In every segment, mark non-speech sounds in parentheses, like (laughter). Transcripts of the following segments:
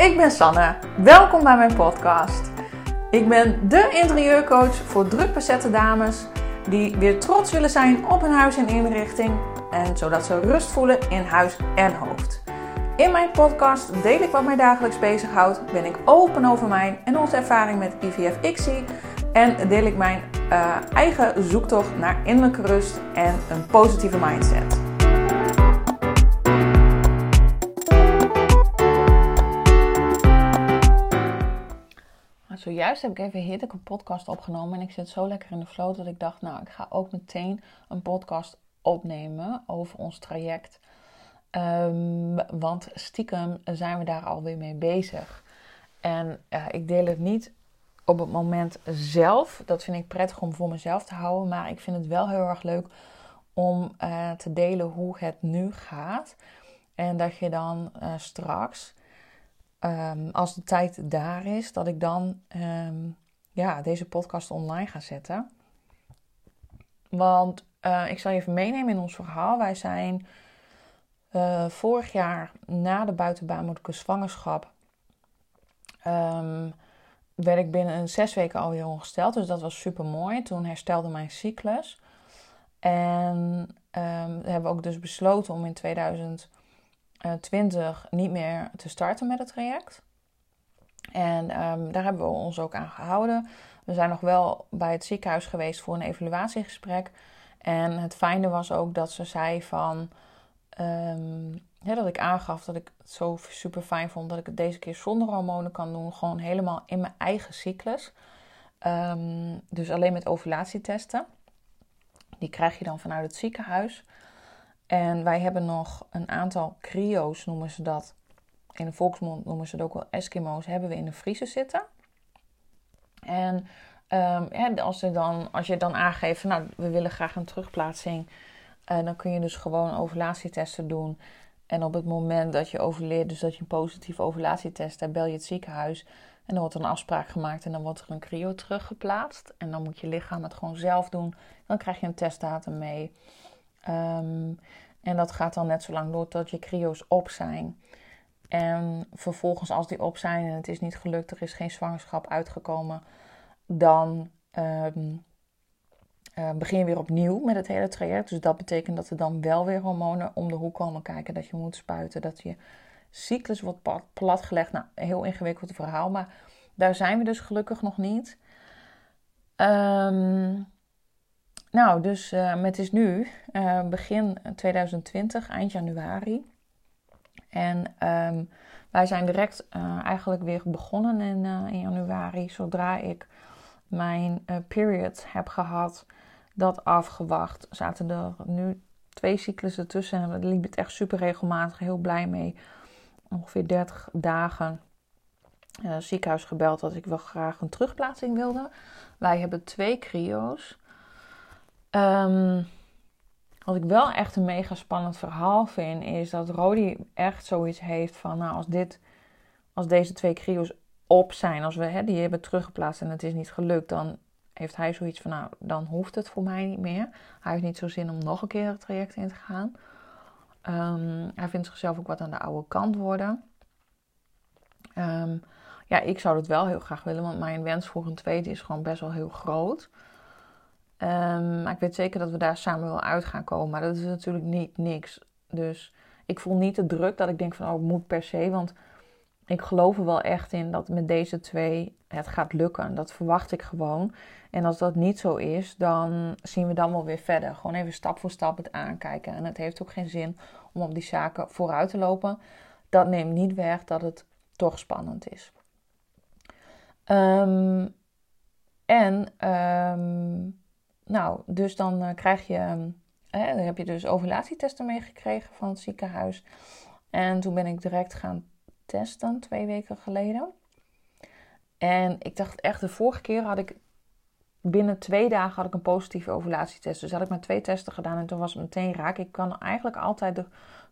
ik ben Sanne. Welkom bij mijn podcast. Ik ben de interieurcoach voor druk bezette dames die weer trots willen zijn op hun huis en inrichting en zodat ze rust voelen in huis en hoofd. In mijn podcast deel ik wat mij dagelijks bezighoudt, ben ik open over mijn en onze ervaring met IVF-ICSI en deel ik mijn uh, eigen zoektocht naar innerlijke rust en een positieve mindset. Zojuist heb ik even heerlijk een podcast opgenomen en ik zit zo lekker in de flow dat ik dacht, nou, ik ga ook meteen een podcast opnemen over ons traject. Um, want stiekem zijn we daar alweer mee bezig. En uh, ik deel het niet op het moment zelf. Dat vind ik prettig om voor mezelf te houden. Maar ik vind het wel heel erg leuk om uh, te delen hoe het nu gaat. En dat je dan uh, straks um, als de tijd daar is, dat ik dan um, ja, deze podcast online ga zetten. Want uh, ik zal je even meenemen in ons verhaal. Wij zijn uh, vorig jaar na de buitenbaarmoedelijke zwangerschap. Um, werd ik binnen zes weken alweer ongesteld. Dus dat was super mooi. Toen herstelde mijn cyclus. En um, hebben we ook dus besloten om in 2000 20 eh, niet meer te starten met het traject. En ehm, daar hebben we ons ook aan gehouden. We zijn nog wel bij het ziekenhuis geweest voor een evaluatiegesprek. En het fijne was ook dat ze zei van. Um, dat ik aangaf dat ik het zo super fijn vond dat ik het deze keer zonder hormonen kan doen. Gewoon helemaal in mijn eigen cyclus. Ehm, dus alleen met ovulatietesten. Die krijg je dan vanuit het ziekenhuis. En wij hebben nog een aantal cryo's, noemen ze dat. In de volksmond noemen ze het ook wel Eskimo's, hebben we in de vriezer zitten. En um, ja, als, je dan, als je dan aangeeft, nou, we willen graag een terugplaatsing, uh, dan kun je dus gewoon ovulatietesten doen. En op het moment dat je overleert, dus dat je een positieve ovulatietest hebt, bel je het ziekenhuis. En dan wordt er een afspraak gemaakt en dan wordt er een cryo teruggeplaatst. En dan moet je lichaam het gewoon zelf doen. Dan krijg je een testdatum mee. Um, en dat gaat dan net zo lang door tot je cryo's op zijn. En vervolgens, als die op zijn en het is niet gelukt, er is geen zwangerschap uitgekomen, dan um, uh, begin je weer opnieuw met het hele traject. Dus dat betekent dat er dan wel weer hormonen om de hoek komen kijken. Dat je moet spuiten, dat je cyclus wordt platgelegd. Nou, heel ingewikkeld verhaal, maar daar zijn we dus gelukkig nog niet. Um, nou, dus uh, het is nu uh, begin 2020, eind januari. En um, wij zijn direct uh, eigenlijk weer begonnen in, in, januari. Zodra ik mijn period heb gehad, dat afgewacht, zaten er nu twee cyclussen tussen. En liep het echt super regelmatig, heel blij mee. Ongeveer 30 dagen ziekenhuis gebeld dat ik wel graag een terugplaatsing wilde. Wij hebben twee cryo's. Um, wat ik wel echt een mega spannend verhaal vind, is dat Rodi echt zoiets heeft van, nou, als dit, als deze twee cryo's op zijn, als we hè, die hebben teruggeplaatst en het is niet gelukt, dan heeft hij zoiets van, nou, dan hoeft het voor mij niet meer. Hij heeft niet zo zin om nog een keer het traject in te gaan. Um, hij vindt zichzelf ook wat aan de oude kant worden. Um, ja, ik zou dat wel heel graag willen, want mijn wens voor een tweede is gewoon best wel heel groot. Um, maar ik weet zeker dat we daar samen wel uit gaan komen. Maar dat is natuurlijk niet niks. Dus ik voel niet de druk dat ik denk van, oh, het moet per se. Want ik geloof er wel echt in dat met deze twee het gaat lukken. Dat verwacht ik gewoon. En als dat niet zo is, dan zien we dan wel weer verder. Gewoon even stap voor stap het aankijken. En het heeft ook geen zin om op die zaken vooruit te lopen. Dat neemt niet weg dat het toch spannend is. Um, en um, nou, dus dan uh, krijg je, uh, dan heb je dus ovulatietesten meegekregen van het ziekenhuis. En toen ben ik direct gaan testen, twee weken geleden. En ik dacht echt, de vorige keer had ik binnen twee dagen had ik een positieve ovulatietest. Dus had ik maar twee testen gedaan en toen was het meteen raak. Ik kan eigenlijk altijd de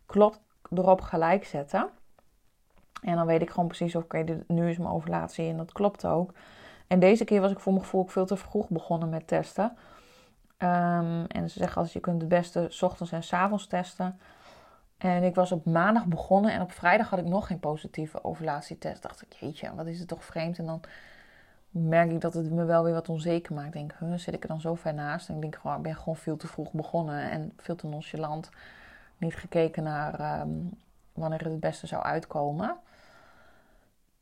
klok erop gelijk zetten. En dan weet ik gewoon precies, oké, nu is mijn ovulatie en dat klopt ook. En deze keer was ik voor mijn gevoel ook veel te vroeg begonnen met testen. Um, en ze zeggen als je kunt het beste s ochtends en s avonds testen. En ik was op maandag begonnen en op vrijdag had ik nog geen positieve ovulatietest. Dacht ik, jeetje, wat is het toch vreemd. En dan merk ik dat het me wel weer wat onzeker maakt. Denk, zit ik er dan zo ver naast? En ik denk gewoon, ik ben gewoon veel te vroeg begonnen en veel te nonchalant. Niet gekeken naar ehm, wanneer het het beste zou uitkomen.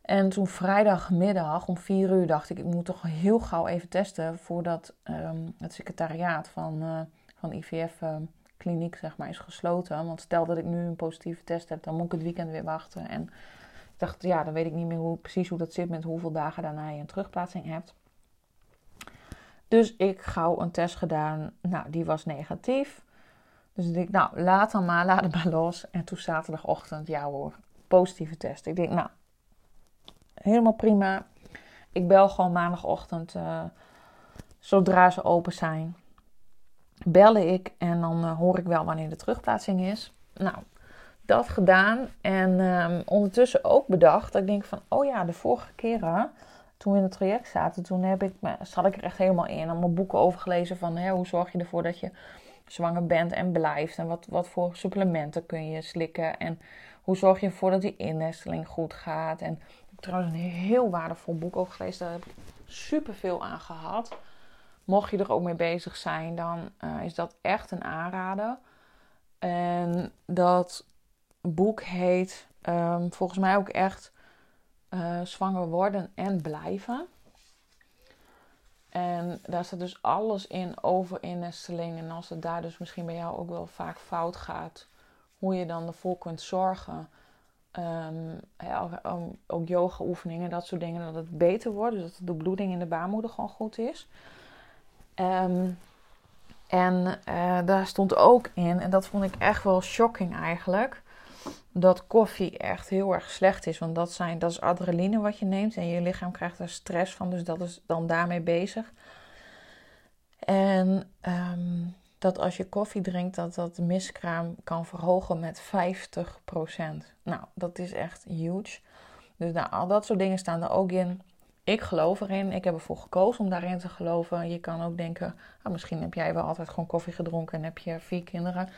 En toen vrijdagmiddag om vier uur dacht ik, ik moet toch heel gauw even testen voordat um, het secretariaat van, uh, van IVF uh, kliniek zeg maar, is gesloten. Want stel dat ik nu een positieve test heb, dan moet ik het weekend weer wachten. En ik dacht, ja, dan weet ik niet meer hoe, precies hoe dat zit met hoeveel dagen daarna je een terugplaatsing hebt. Dus ik gauw een test gedaan. Nou, die was negatief. Dus ik denk, nou, laat dan maar, laat het maar los. En toen zaterdagochtend, ja hoor, positieve test. Ik denk, nou, helemaal prima. Ik bel gewoon maandagochtend, uh, zodra ze open zijn, bellen ik en dan uh, hoor ik wel wanneer de terugplaatsing is. Nou, dat gedaan en um, ondertussen ook bedacht dat ik denk van, oh ja, de vorige keren toen we in het traject zaten, toen heb ik, zat ik er echt helemaal in. Allemaal boeken over gelezen van hè, hoe zorg je ervoor dat je zwanger bent en blijft. En wat, wat voor supplementen kun je slikken. En hoe zorg je ervoor dat die innesteling goed gaat. En trouwens een heel waardevol boek over gelezen. Daar heb ik super veel aan gehad. Mocht je er ook mee bezig zijn, dan uh, is dat echt een aanrader. En dat boek heet um, volgens mij ook echt uh, Zwanger worden en blijven. En daar staat dus alles in over innesteling. En als het daar dus misschien bij jou ook wel vaak fout gaat, hoe je dan ervoor kunt zorgen. Ja, ook yoga oefeningen, dat soort dingen, dat het beter wordt. Dus dat de bloeding in de baarmoeder gewoon goed is. Um, en uh, daar stond ook in, en dat vond ik echt wel shocking eigenlijk, dat koffie echt heel erg slecht is. Want dat, zijn, dat is adrenaline wat je neemt en je lichaam krijgt er stress van, dus dat is dan daarmee bezig. En um, dat als je koffie drinkt, dat dat miskraam kan verhogen met 50%. Nou, dat is echt huge. Dus nou, al dat soort dingen staan er ook in. Ik geloof erin. Ik heb ervoor gekozen om daarin te geloven. Je kan ook denken, ah, misschien heb jij wel altijd gewoon koffie gedronken en heb je vier kinderen.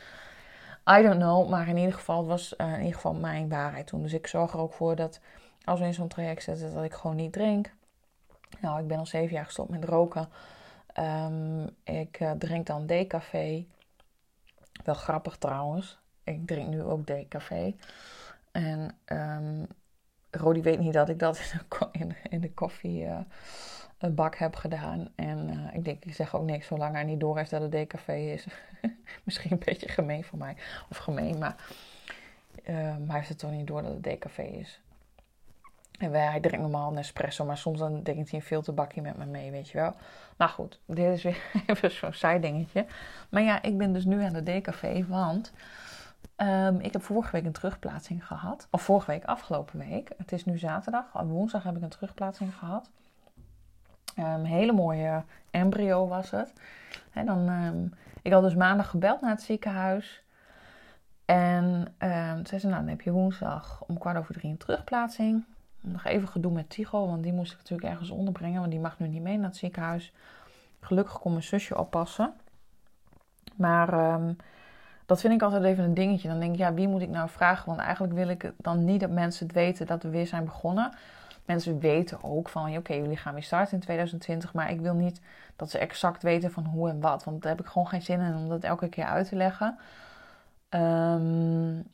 I don't know, maar in ieder geval, het was uh, in ieder geval mijn waarheid toen. Dus ik zorg er ook voor dat als we in zo'n traject zitten, dat ik gewoon niet drink. Nou, ik ben al zeven jaar gestopt met roken. Um, ik uh, drink dan decafé. Wel grappig trouwens. Ik drink nu ook decafé. En um, Rodi weet niet dat ik dat (laughs) in de, in, in de koffiebak uh, heb gedaan. En uh, ik denk, ik zeg ook niks zolang hij niet door heeft dat het decafé is. (laughs) Misschien een beetje gemeen voor mij. Of gemeen, maar uh, hij heeft het toch niet door dat het decafé is. En wij, drinkt normaal een espresso, maar soms dan denkt hij een filterbakje met me mee, weet je wel. Nou goed, dit is weer (laughs) even zo'n zijdingetje. Maar ja, ik ben dus nu aan de decafé, want um, ik heb vorige week een terugplaatsing gehad. Of vorige week, afgelopen week. Het is nu zaterdag. Woensdag heb ik een terugplaatsing gehad. Um, hele mooie embryo was het. Dan, um, ik had dus maandag gebeld naar het ziekenhuis. En um, zei ze, nou dan heb je woensdag om kwart over drie een terugplaatsing. Nog even gedoe met Tigo, want die moest ik natuurlijk ergens onderbrengen. Want die mag nu niet mee naar het ziekenhuis. Gelukkig kon mijn zusje oppassen. Maar um, dat vind ik altijd even een dingetje. Dan denk ik, ja, wie moet ik nou vragen? Want eigenlijk wil ik dan niet dat mensen het weten dat we weer zijn begonnen. Mensen weten ook van, oké, jullie gaan weer starten in 2020. Maar ik wil niet dat ze exact weten van hoe en wat. Want daar heb ik gewoon geen zin in om dat elke keer uit te leggen. Um,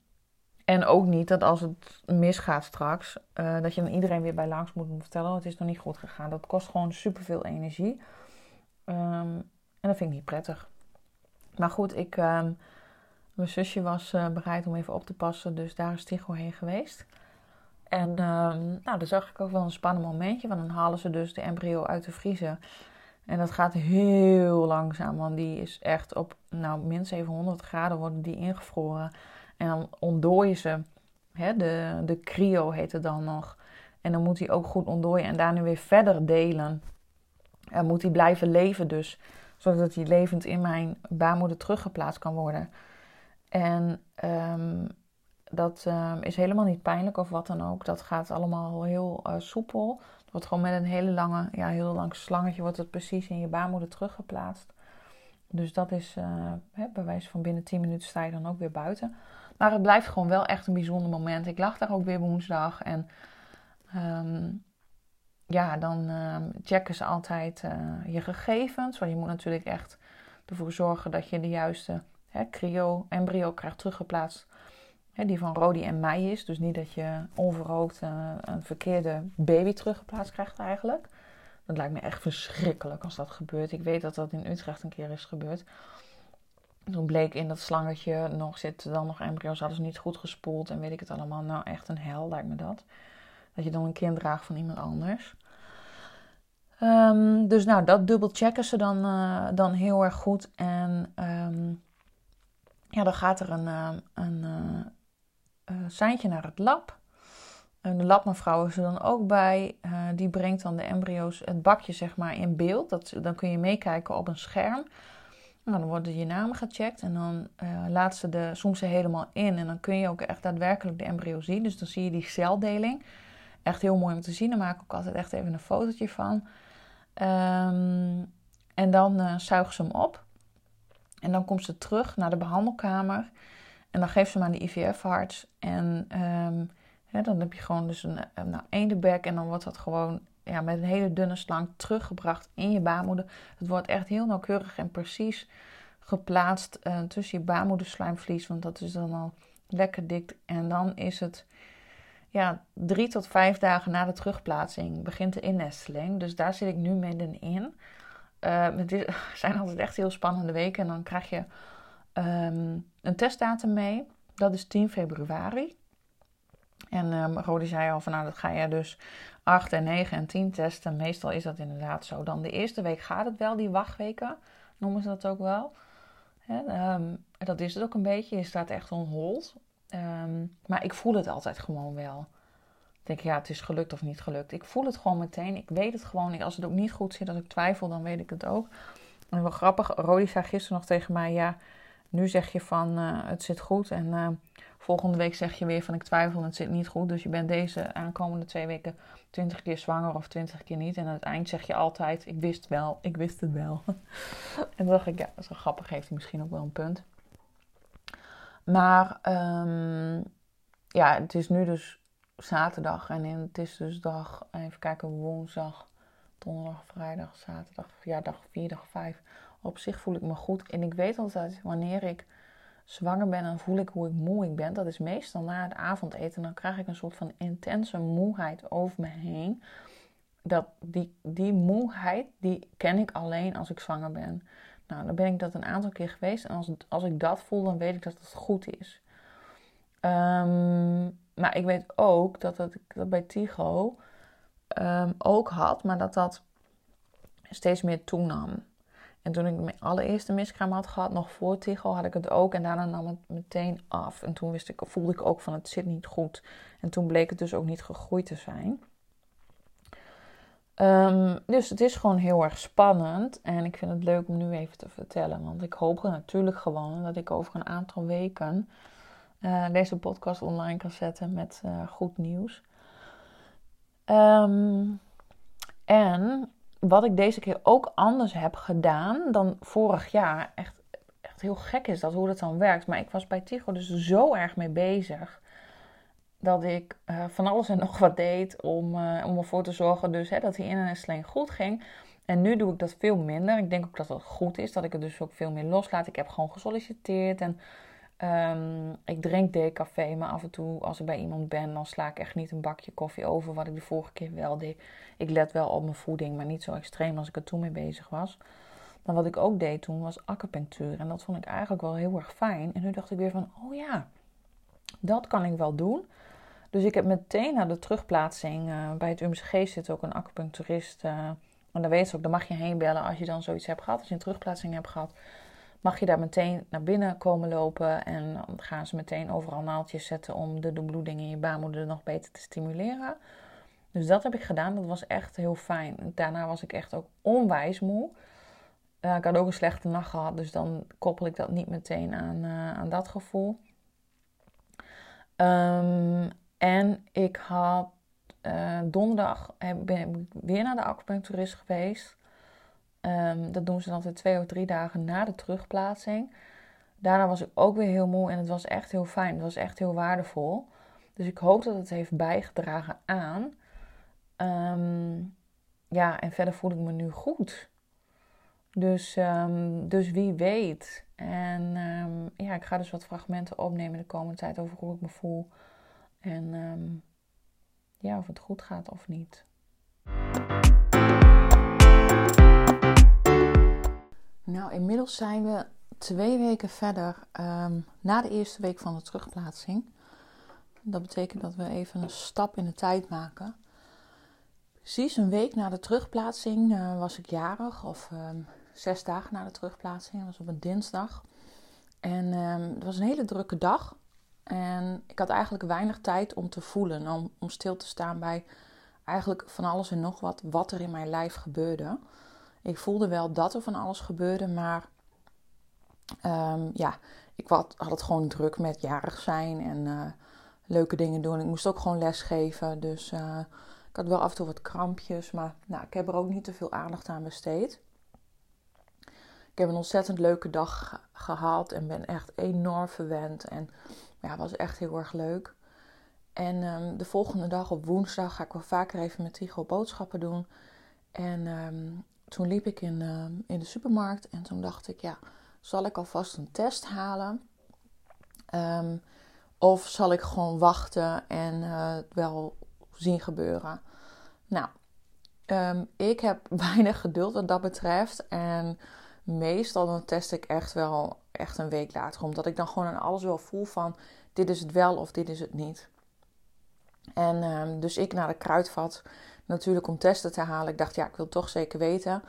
en ook niet dat als het misgaat straks, uh, dat je dan iedereen weer bij langs moet vertellen. Het is nog niet goed gegaan. Dat kost gewoon superveel energie. Um, en dat vind ik niet prettig. Maar goed, ik, um, mijn zusje was uh, bereid om even op te passen. Dus daar is Tigo heen geweest. En um, nou, dan zag ik ook wel een spannend momentje. Want dan halen ze dus de embryo uit de vriezer. En dat gaat heel langzaam. Want die is echt op nou, min 700 graden worden die ingevroren. En dan ontdooien ze. Hè, de, de cryo heet het dan nog. En dan moet hij ook goed ontdooien en daarna weer verder delen. En moet hij blijven leven dus. Zodat hij levend in mijn baarmoeder teruggeplaatst kan worden. En um, dat um, is helemaal niet pijnlijk of wat dan ook. Dat gaat allemaal heel uh, soepel. Het wordt gewoon met een hele lange, ja, heel lang slangetje wordt het precies in je baarmoeder teruggeplaatst. Dus dat is, uh, hè, bij wijze van binnen 10 minuten sta je dan ook weer buiten. Maar het blijft gewoon wel echt een bijzonder moment. Ik lag daar ook weer woensdag en ehm, ja, dan uh, checken ze altijd uh, je gegevens. Want je moet natuurlijk echt ervoor zorgen dat je de juiste cryo-embryo krijgt teruggeplaatst. Hè, die van Rodi en mij is. Dus niet dat je onverhoopt uh, een verkeerde baby teruggeplaatst krijgt eigenlijk. Dat lijkt me echt verschrikkelijk als dat gebeurt. Ik weet dat dat in Utrecht een keer is gebeurd. Toen bleek in dat slangetje nog zitten dan nog embryo's, hadden ze niet goed gespoeld en weet ik het allemaal. Nou, echt een hel lijkt me dat. Dat je dan een kind draagt van iemand anders. Um, dus nou, dat dubbel checken ze dan, uh, dan heel erg goed. En um, ja, dan gaat er een, uh, een uh, naar het lab. En de labmevrouw is er dan ook bij. die brengt dan de embryo's, het bakje zeg maar, in beeld. Dat, dan kun je meekijken op een scherm. Nou, dan worden je namen gecheckt en dan uh, laat ze de, soms ze helemaal in. En dan kun je ook echt daadwerkelijk de embryo zien. Dus dan zie je die celdeling. Echt heel mooi om te zien. Daar maak ik ook altijd echt even een fotootje van. Um, en dan uh, zuigen ze hem op. En dan komt ze terug naar de behandelkamer. En dan geeft ze hem aan de IVF-arts. En um, dan heb je gewoon dus een, een nou, eendenbek. En dan wordt dat gewoon ja, met een hele dunne slang teruggebracht in je baarmoeder. Het wordt echt heel nauwkeurig en precies geplaatst uh, tussen je baarmoederslijmvlies, want dat is dan al lekker dik. En dan is het ja, drie tot vijf dagen na de terugplaatsing begint de innesteling. Dus daar zit ik nu middenin. Uh, het (laughs) zijn altijd echt heel spannende weken. En dan krijg je um, een testdatum mee. Dat is 10 februari. En um, Rodi zei al van nou, dat ga je dus 8 en 9 en 10 testen. Meestal is dat inderdaad zo. Dan de eerste week gaat het wel, die wachtweken noemen ze dat ook wel. um, dat is het ook een beetje. Je staat echt on hold. Um, maar ik voel het altijd gewoon wel. Ik denk, ja, het is gelukt of niet gelukt. Ik voel het gewoon meteen. Ik weet het gewoon. Als het ook niet goed zit, als ik twijfel, dan weet ik het ook. En wel grappig, Rodi zei gisteren nog tegen mij, ja, nu zeg je van uh, het zit goed. En uh, volgende week zeg je weer van ik twijfel en het zit niet goed. Dus je bent deze aankomende twee weken twintig keer zwanger of twintig keer niet. En aan het eind zeg je altijd, ik wist wel, ik wist het wel. (laughs) en dan dacht ik, ja, wel grappig, heeft hij misschien ook wel een punt. Maar um, ja, het is nu dus zaterdag en het is dus dag, even kijken, woensdag, donderdag, vrijdag, zaterdag, ja, dag 4, dag 5. Op zich voel ik me goed en ik weet altijd wanneer ik zwanger ben, dan voel ik hoe ik moe ik ben. Dat is meestal na het avondeten. Dan krijg ik een soort van intense moeheid over me heen. Dat, die, die moeheid, die ken ik alleen als ik zwanger ben. Nou, dan ben ik dat een aantal keer geweest. En als, als ik dat voel, dan weet ik dat het goed is. Um, maar ik weet ook dat, dat ik dat bij Tigo um, ook had, maar dat dat steeds meer toenam. En toen ik mijn allereerste miskraam had gehad, nog voor Tigo, had ik het ook. En daarna nam het meteen af. En toen wist ik, voelde ik ook van het zit niet goed. En toen bleek het dus ook niet gegroeid te zijn. Um, dus het is gewoon heel erg spannend. En ik vind het leuk om nu even te vertellen. Want ik hoop natuurlijk gewoon dat ik over een aantal weken uh, deze podcast online kan zetten met uh, goed nieuws. Um, en wat ik deze keer ook anders heb gedaan dan vorig jaar. Echt, echt heel gek is dat hoe dat dan werkt. Maar ik was bij Tigo dus zo erg mee bezig. Dat ik uh, van alles en (laughs) nog wat deed om, uh, om ervoor te zorgen dus, hè, dat die in- en sling goed ging. En nu doe ik dat veel minder. Ik denk ook dat dat goed is. Dat ik het dus ook veel meer loslaat. Ik heb gewoon gesolliciteerd. En um, ik drink decafé. Maar af en toe als ik bij iemand ben, dan sla ik echt niet een bakje koffie over. Wat ik de vorige keer wel deed. Ik let wel op mijn voeding, maar niet zo extreem als ik er toen mee bezig was. Maar wat ik ook deed toen was acupunctuur. En dat vond ik eigenlijk wel heel erg fijn. En nu dacht ik weer van, oh ja, dat kan ik wel doen. Dus ik heb meteen na de terugplaatsing, uh, bij het UMCG zit ook een acupuncturist. Uh, en daar weet ze ook, daar mag je heen bellen als je dan zoiets hebt gehad. Als je een terugplaatsing hebt gehad, mag je daar meteen naar binnen komen lopen. En dan gaan ze meteen overal naaldjes zetten om de, bloeding in je baarmoeder nog beter te stimuleren. Dus dat heb ik gedaan. Dat was echt heel fijn. Daarna was ik echt ook onwijs moe. Uh, ik had ook een slechte nacht gehad, dus dan koppel ik dat niet meteen aan, uh, aan dat gevoel. Um, en ik had uh, donderdag ben ik weer naar de acupuncturist geweest. Ehm, dat doen ze dan altijd twee of drie dagen na de terugplaatsing. Daarna was ik ook weer heel moe en het was echt heel fijn. Het was echt heel waardevol. Dus ik hoop dat het heeft bijgedragen aan. Ehm, ja, en verder voel ik me nu goed. Dus, um, dus wie weet. En ja, ik ga dus wat fragmenten opnemen de komende tijd over hoe ik me voel. En ja, of het goed gaat of niet. Nou, inmiddels zijn we twee weken verder um, na de eerste week van de terugplaatsing. Dat betekent dat we even een stap in de tijd maken. Precies een week na de terugplaatsing uh, was ik jarig, of um, zes dagen na de terugplaatsing. Dat was op een dinsdag. En um, het was een hele drukke dag. En ik had eigenlijk weinig tijd om te voelen, om, om stil te staan bij eigenlijk van alles en nog wat, wat er in mijn lijf gebeurde. Ik voelde wel dat er van alles gebeurde, maar um, ja, ik had, het gewoon druk met jarig zijn en uh, leuke dingen doen. Ik moest ook gewoon lesgeven, dus uh, ik had wel af en toe wat krampjes, maar nou, ik heb er ook niet te veel aandacht aan besteed. Ik heb een ontzettend leuke dag gehad en ben echt enorm verwend. En ja, was echt heel erg leuk. En um, de volgende dag op woensdag ga ik wel vaker even met Tigo boodschappen doen. En um, toen liep ik in, uh, in de supermarkt en toen dacht ik, ja, zal ik alvast een test halen? Um, of zal ik gewoon wachten en het wel zien gebeuren? Nou, um, ik heb (laughs) weinig geduld wat dat betreft. En meestal dan test ik echt wel echt een week later. Omdat ik dan gewoon aan alles wel voel van dit is het wel of dit is het niet. En um, dus ik naar de kruidvat natuurlijk om testen te halen. Ik dacht, ja, ik wil toch zeker weten.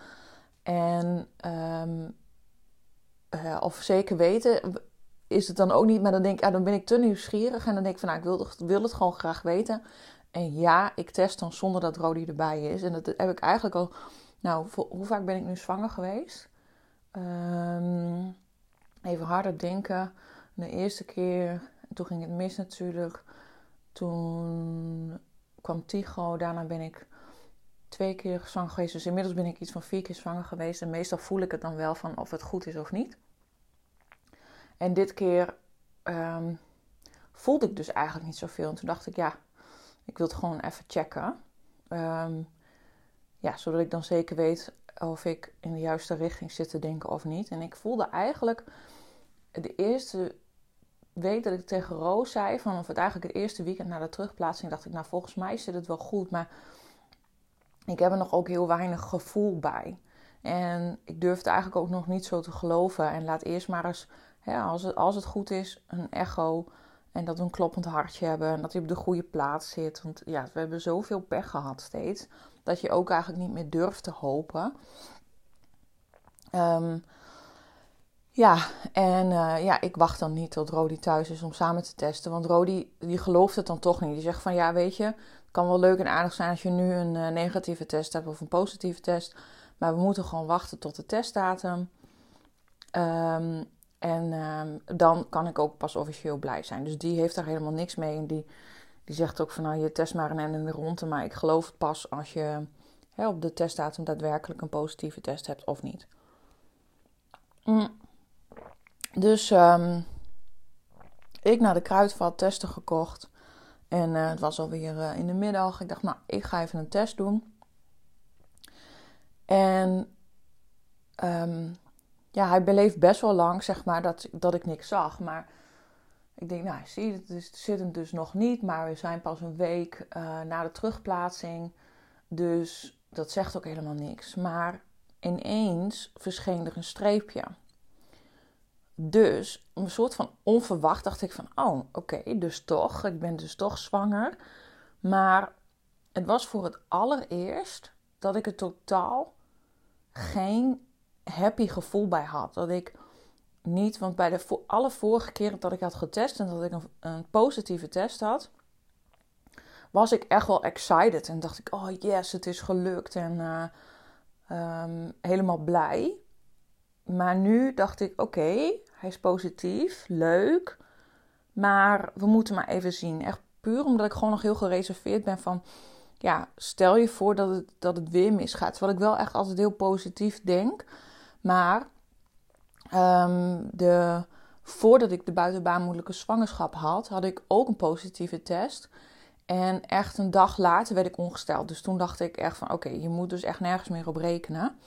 En um, uh, of zeker weten is het dan ook niet. Maar dan denk ik, ja, dan ben ik te nieuwsgierig. En dan denk ik van, nou, ik wil, wil het gewoon graag weten. En ja, ik test dan zonder dat Rodi erbij is. En dat heb ik eigenlijk al... Nou, hoe vaak ben ik nu zwanger geweest? Um, even harder denken. De eerste keer, toen ging het mis natuurlijk. Toen kwam Tigo. Daarna ben ik twee keer zwanger geweest. Dus inmiddels ben ik iets van vier keer zwanger geweest. En meestal voel ik het dan wel van of het goed is of niet. En dit keer um, voelde ik dus eigenlijk niet zoveel. En toen dacht ik, ja, ik wil het gewoon even checken. Um, ja, zodat ik dan zeker weet of ik in de juiste richting zit te denken of niet. En ik voelde eigenlijk de eerste week dat ik tegen Roos zei, van, of het eigenlijk het eerste weekend na de terugplaatsing, dacht ik, nou volgens mij zit het wel goed, maar ik heb er nog ook heel weinig gevoel bij. En ik durfde eigenlijk ook nog niet zo te geloven. En laat eerst maar eens, hè, als, het, als het goed is, een echo. En dat we een kloppend hartje hebben. En dat hij op de goede plaats zit. Want ja, we hebben zoveel pech gehad steeds. Dat je ook eigenlijk niet meer durft te hopen. Um, ja, en uh, ja, ik wacht dan niet tot Rodi thuis is om samen te testen. Want Rodi, die gelooft het dan toch niet. Die zegt van, ja, weet je, het kan wel leuk en aardig zijn als je nu een uh, negatieve test hebt of een positieve test. Maar we moeten gewoon wachten tot de testdatum. Um, en um, dan kan ik ook pas officieel blij zijn. Dus die heeft daar helemaal niks mee. En die, die zegt ook van, nou, je test maar een en de ronde. Maar ik geloof het pas als je hè, op de testdatum daadwerkelijk een positieve test hebt of niet. Mm. Dus um, ik naar de kruidvat testen gekocht. En uh, het was alweer uh, in de middag. Ik dacht, nou, ik ga even een test doen. En um, ja, hij beleeft best wel lang, zeg maar, dat, dat ik niks zag. Maar ik denk, nou, zie, het, zit hem dus nog niet. Maar we zijn pas een week uh, na de terugplaatsing. Dus dat zegt ook helemaal niks. Maar ineens verscheen er een streepje. Dus een soort van onverwacht dacht ik van, oh oké, dus toch, ik ben dus toch zwanger. Maar het was voor het allereerst dat ik er totaal geen happy gevoel bij had. Dat ik niet, want bij de alle vorige keren dat ik had getest en dat ik een, een positieve test had, was ik echt wel excited en dacht ik, oh yes, het is gelukt en uh, um, helemaal blij. Maar nu dacht ik, oké, hij is positief, leuk. Maar we moeten maar even zien. Echt puur omdat ik gewoon nog heel gereserveerd ben van... ja, stel je voor dat het, dat het weer misgaat. Terwijl ik wel echt altijd heel positief denk. Maar ehm, de, voordat ik de buitenbaarmoedelijke zwangerschap had, had ik ook een positieve test. En echt een dag later werd ik ongesteld. Dus toen dacht ik echt van oké, je moet dus echt nergens meer op rekenen.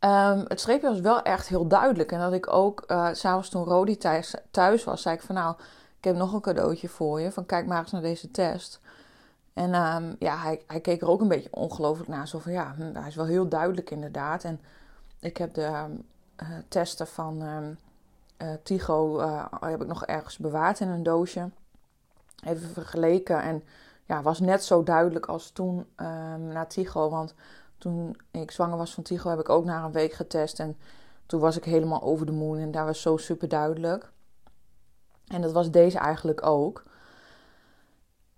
Um, het streepje was wel echt heel duidelijk. En dat ik ook, uh, s'avonds toen Rodi thuis, was, zei ik van nou, ik heb nog een cadeautje voor je. Van kijk maar eens naar deze test. En um, ja, hij, hij keek er ook een beetje ongelooflijk naar. Zo ja, hm, hij is wel heel duidelijk inderdaad. En ik heb de um, uh, testen van uh, Tigo heb ik nog ergens bewaard in een doosje. Even vergeleken. En ja, was net zo duidelijk als toen naar Tigo. Want toen ik zwanger was van Tigo heb ik ook na een week getest. En toen was ik helemaal over de moon. En daar was zo super duidelijk. En dat was deze eigenlijk ook.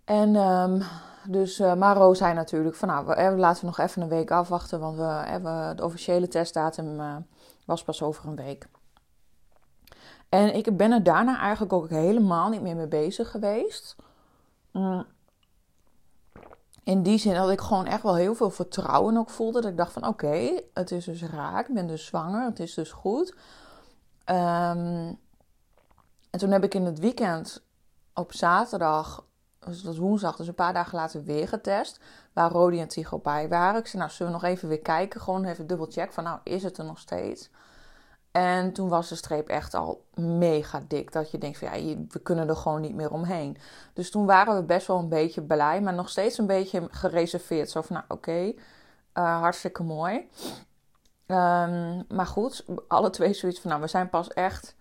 En um, dus uh, Maro zei natuurlijk van nou, we, laten we nog even een week afwachten. Want we hebben de officiële testdatum was pas over een week. En ik ben er daarna eigenlijk ook helemaal niet meer mee bezig geweest. Mm. In die zin dat ik gewoon echt wel heel veel vertrouwen ook voelde. Dat ik dacht van oké, het is dus raak. Ik ben dus zwanger. Het is dus goed. Um, en toen heb ik in het weekend op zaterdag, dus dat was woensdag, dus een paar dagen later weer getest. Waar Rodi en Tigo bij waren. Ik zei, nou zullen we nog even weer kijken. Gewoon even dubbel check van nou is het er nog steeds. En toen was de streep echt al mega dik. Dat je denkt van ja, we kunnen er gewoon niet meer omheen. Dus toen waren we best wel een beetje blij. Maar nog steeds een beetje gereserveerd. Zo van nou oké, uh, hartstikke mooi. Um, maar goed, alle twee zoiets van nou we zijn pas echt...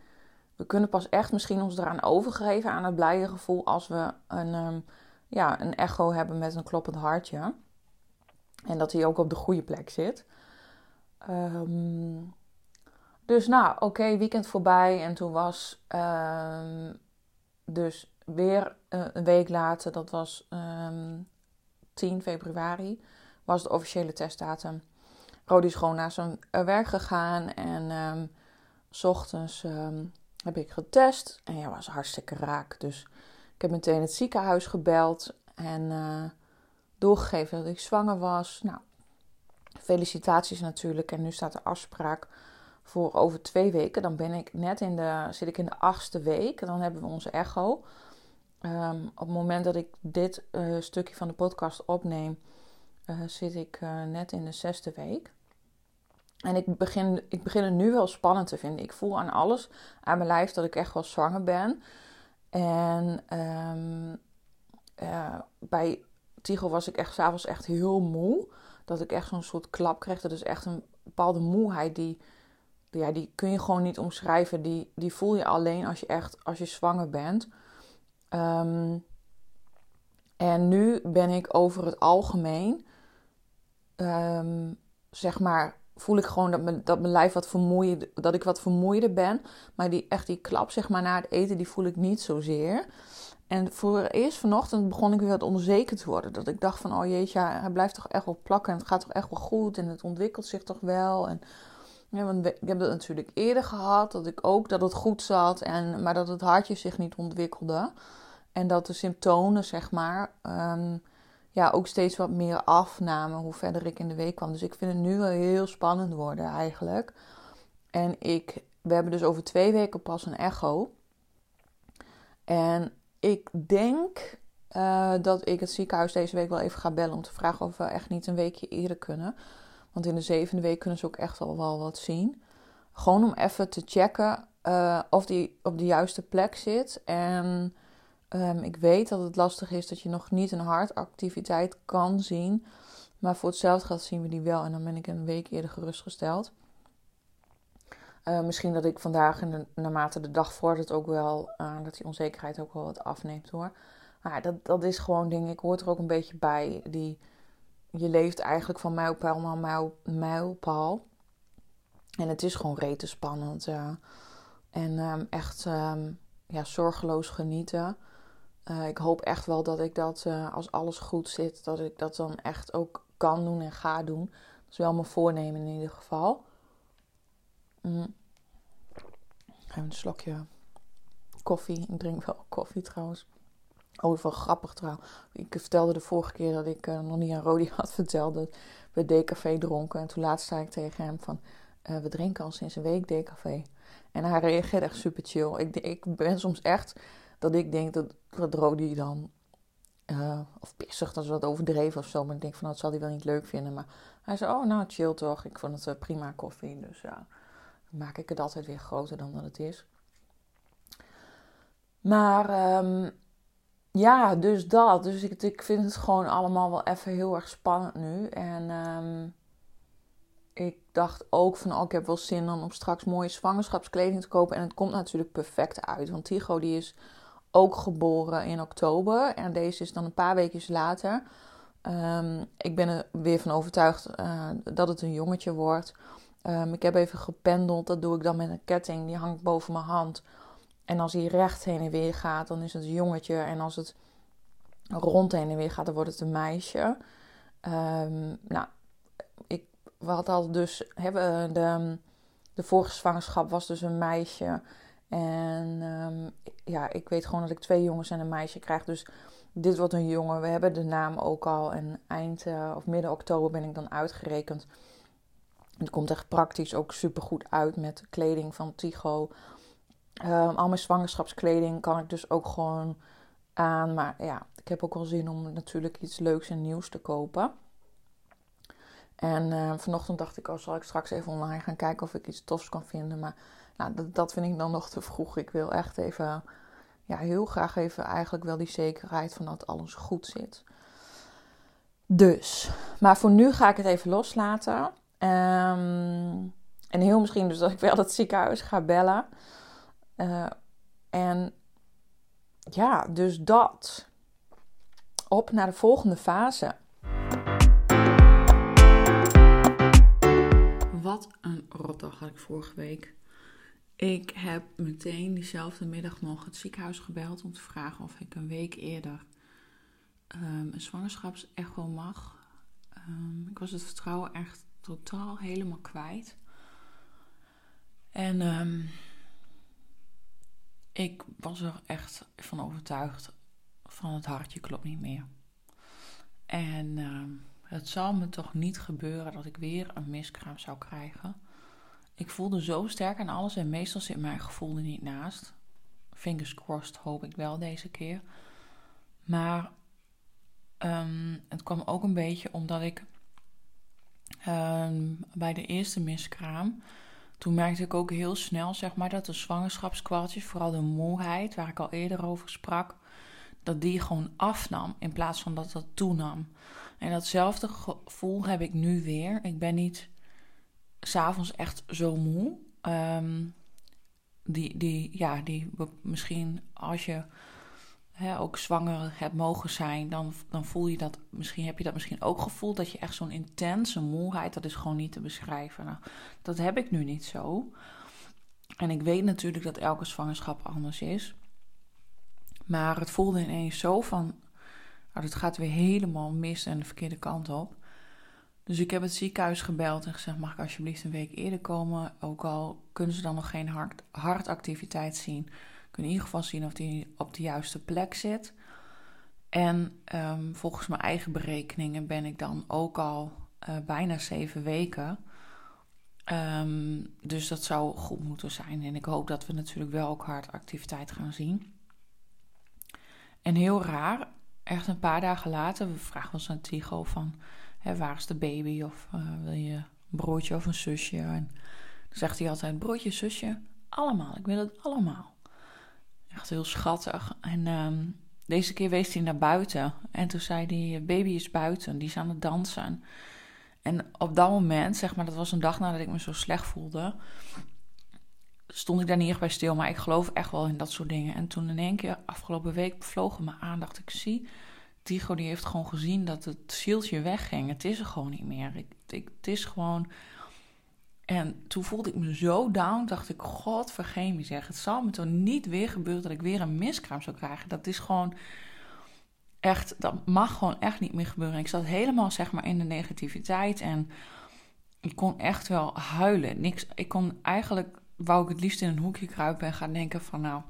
We kunnen pas echt misschien ons eraan overgeven aan het blije gevoel als we een, um, ja, een echo hebben met een kloppend hartje. En dat hij ook op de goede plek zit. Um, dus nou, oké, weekend voorbij. En toen was um, dus weer uh, een week later, dat was um, 10 februari, was de officiële testdatum. Rodi is gewoon naar zijn werk gegaan en um, s ochtends heb ik getest. En ja, was hartstikke raak. Dus ik heb meteen het ziekenhuis gebeld en uh, doorgegeven dat ik zwanger was. Nou, felicitaties natuurlijk. En nu staat de afspraak voor over twee weken. Dan ben ik net in de, zit ik in de achtste week. Dan hebben we onze echo. Um, op het moment dat ik dit uh, stukje van de podcast opneem, uh, zit ik uh, net in de zesde week. En ik begin, ik begin het nu wel spannend te vinden. Ik voel aan alles, aan mijn lijf, dat ik echt wel zwanger ben. En um, bij Tigo was ik echt s'avonds echt heel moe. Dat ik echt zo'n soort klap kreeg. Dat is echt een bepaalde moeheid die ja, die kun je gewoon niet omschrijven. Die, die voel je alleen als je echt als je zwanger bent. Um, en nu ben ik over het algemeen, um, zeg maar, voel ik gewoon dat mijn, dat mijn lijf wat vermoeid, dat ik wat vermoeider ben. Maar die, echt die klap, zeg maar, na het eten, die voel ik niet zozeer. En voor eerst vanochtend begon ik weer wat onzeker te worden. Dat ik dacht van, oh jeetje, hij blijft toch echt wel plakken. En het gaat toch echt wel goed. En het ontwikkelt zich toch wel. En ja, want ik heb dat natuurlijk eerder gehad, dat ik ook dat het goed zat, en, maar dat het hartje zich niet ontwikkelde. En dat de symptomen, zeg maar, um, ja, ook steeds wat meer afnamen hoe verder ik in de week kwam. Dus ik vind het nu wel heel spannend worden eigenlijk. En ik, we hebben dus over twee weken pas een echo. En ik denk uh, dat ik het ziekenhuis deze week wel even ga bellen om te vragen of we echt niet een weekje eerder kunnen. Want in de zevende week kunnen ze ook echt al wel wat zien. Gewoon om even te checken uh, of die op de juiste plek zit. En um, ik weet dat het lastig is dat je nog niet een hartactiviteit kan zien. Maar voor hetzelfde geld zien we die wel. En dan ben ik een week eerder gerustgesteld. Uh, misschien dat ik vandaag, in de, naarmate de dag vordert, ook wel uh, dat die onzekerheid ook wel wat afneemt hoor. Maar dat, dat is gewoon ding. Ik hoor er ook een beetje bij. Die je leeft eigenlijk van mijlpaal naar mijl, mijlpaal. En het is gewoon rete spannend. En um, echt um, ja, zorgeloos genieten. Uh, ik hoop echt wel dat ik dat, uh, als alles goed zit, dat ik dat dan echt ook kan doen en ga doen. Dat is wel mijn voornemen in ieder geval. Mm. Even een slokje koffie. Ik drink wel koffie trouwens. Oh, wel grappig trouwens. Ik vertelde de vorige keer dat ik uh, nog niet aan Rodi (laughs) had verteld dat we decafé dronken. En toen laatst zei ik tegen hem van, uh, we drinken al sinds een week decafé. En hij reageerde echt super chill. Ik, ik ben soms echt dat ik denk dat, dat Rodi dan, uh, of pissig, dat is wat overdreven of zo. Maar ik denk van, nou, dat zal hij wel niet leuk vinden. Maar hij zei, oh nou, chill toch. Ik vond het prima koffie. Dus ja, dan maak ik het altijd weer groter dan dat het is. Maar... Um, ja, dus dat. Dus ik, ik vind het gewoon allemaal wel even heel erg spannend nu. En um, ik dacht ook van, oh, ik heb wel zin om straks mooie zwangerschapskleding te kopen. En het komt natuurlijk perfect uit. Want Tigo die is ook geboren in oktober. En deze is dan een paar weken later. Um, ik ben er weer van overtuigd uh, dat het een jongetje wordt. Um, ik heb even gependeld. Dat doe ik dan met een ketting. Die hangt boven mijn hand. En als hij recht heen en weer gaat, dan is het een jongetje. En als het rond heen en weer gaat, dan wordt het een meisje. Um, nou, ik, hadden al dus, hebben de, de vorige zwangerschap was dus een meisje. En um, ja, ik weet gewoon dat ik twee jongens en een meisje krijg. Dus dit wordt een jongen. We hebben de naam ook al. En eind uh, of midden oktober ben ik dan uitgerekend. Het komt echt praktisch ook super goed uit met kleding van Tigo. Um, al mijn zwangerschapskleding kan ik dus ook gewoon aan. Maar ja, ik heb ook wel zin om natuurlijk iets leuks en nieuws te kopen. En uh, vanochtend dacht ik, oh, zal ik straks even online gaan kijken of ik iets tofs kan vinden. Maar nou, dat, dat vind ik dan nog te vroeg. Ik wil echt even, ja, heel graag even eigenlijk wel die zekerheid van dat alles goed zit. Dus, maar voor nu ga ik het even loslaten. Um, en heel misschien dus dat ik wel het ziekenhuis ga bellen. Uh, en ja, dus dat. Op naar de volgende fase. Wat een rotdag had ik vorige week. Ik heb meteen diezelfde middag nog het ziekenhuis gebeld om te vragen of ik een week eerder um, een zwangerschapsecho mag. Um, ik was het vertrouwen echt totaal helemaal kwijt. En um, ik was er echt van overtuigd van het hartje klopt niet meer. En uh, het zal me toch niet gebeuren dat ik weer een miskraam zou krijgen. Ik voelde zo sterk aan alles en meestal zit mijn gevoel er niet naast. Fingers crossed hoop ik wel deze keer. Maar um, het kwam ook een beetje omdat ik um, bij de eerste miskraam toen merkte ik ook heel snel, zeg maar, dat de zwangerschapskwaaltjes, vooral de moeheid, waar ik al eerder over sprak, dat die gewoon afnam in plaats van dat dat toenam. En datzelfde gevoel heb ik nu weer. Ik ben niet s'avonds echt zo moe. Um, die, die, ja, die misschien als je ook zwanger hebt mogen zijn, dan, dan voel je dat, misschien heb je dat misschien ook gevoeld, dat je echt zo'n intense moeheid, dat is gewoon niet te beschrijven. Nou, dat heb ik nu niet zo. En ik weet natuurlijk dat elke zwangerschap anders is. Maar het voelde ineens zo van, nou, het gaat weer helemaal mis en de verkeerde kant op. Dus ik heb het ziekenhuis gebeld en gezegd: mag ik alsjeblieft een week eerder komen? Ook al kunnen ze dan nog geen hart, hartactiviteit zien in ieder geval zien of die op de juiste plek zit. En um, volgens mijn eigen berekeningen ben ik dan ook al uh, bijna zeven weken. Um, dus dat zou goed moeten zijn. En ik hoop dat we natuurlijk wel ook hartactiviteit gaan zien. En heel raar, echt een paar dagen later, we vragen ons aan Tigo van... Hè, waar is de baby? Of uh, wil je een broertje of een zusje? En dan zegt hij altijd, broertje, zusje, allemaal. Ik wil het allemaal. Echt heel schattig. En um, deze keer wees hij naar buiten. En toen zei hij, baby is buiten, die is aan het dansen. En op dat moment, zeg maar, dat was een dag nadat ik me zo slecht voelde... stond ik daar niet echt bij stil. Maar ik geloof echt wel in dat soort dingen. En toen in één keer, afgelopen week, bevlogen mijn aandacht. Ik zie, Tigo die heeft gewoon gezien dat het zieltje wegging. Het is er gewoon niet meer. Ik, het is gewoon en toen voelde ik me zo down, dacht ik, god vergeet me zeg. Het zal me toch niet weer gebeuren dat ik weer een miskraam zou krijgen. Dat is gewoon echt, dat mag gewoon echt niet meer gebeuren. Ik zat helemaal zeg maar in de negativiteit en ik kon echt wel huilen. Niks, ik kon eigenlijk, wou ik het liefst in een hoekje kruipen en gaan denken van nou,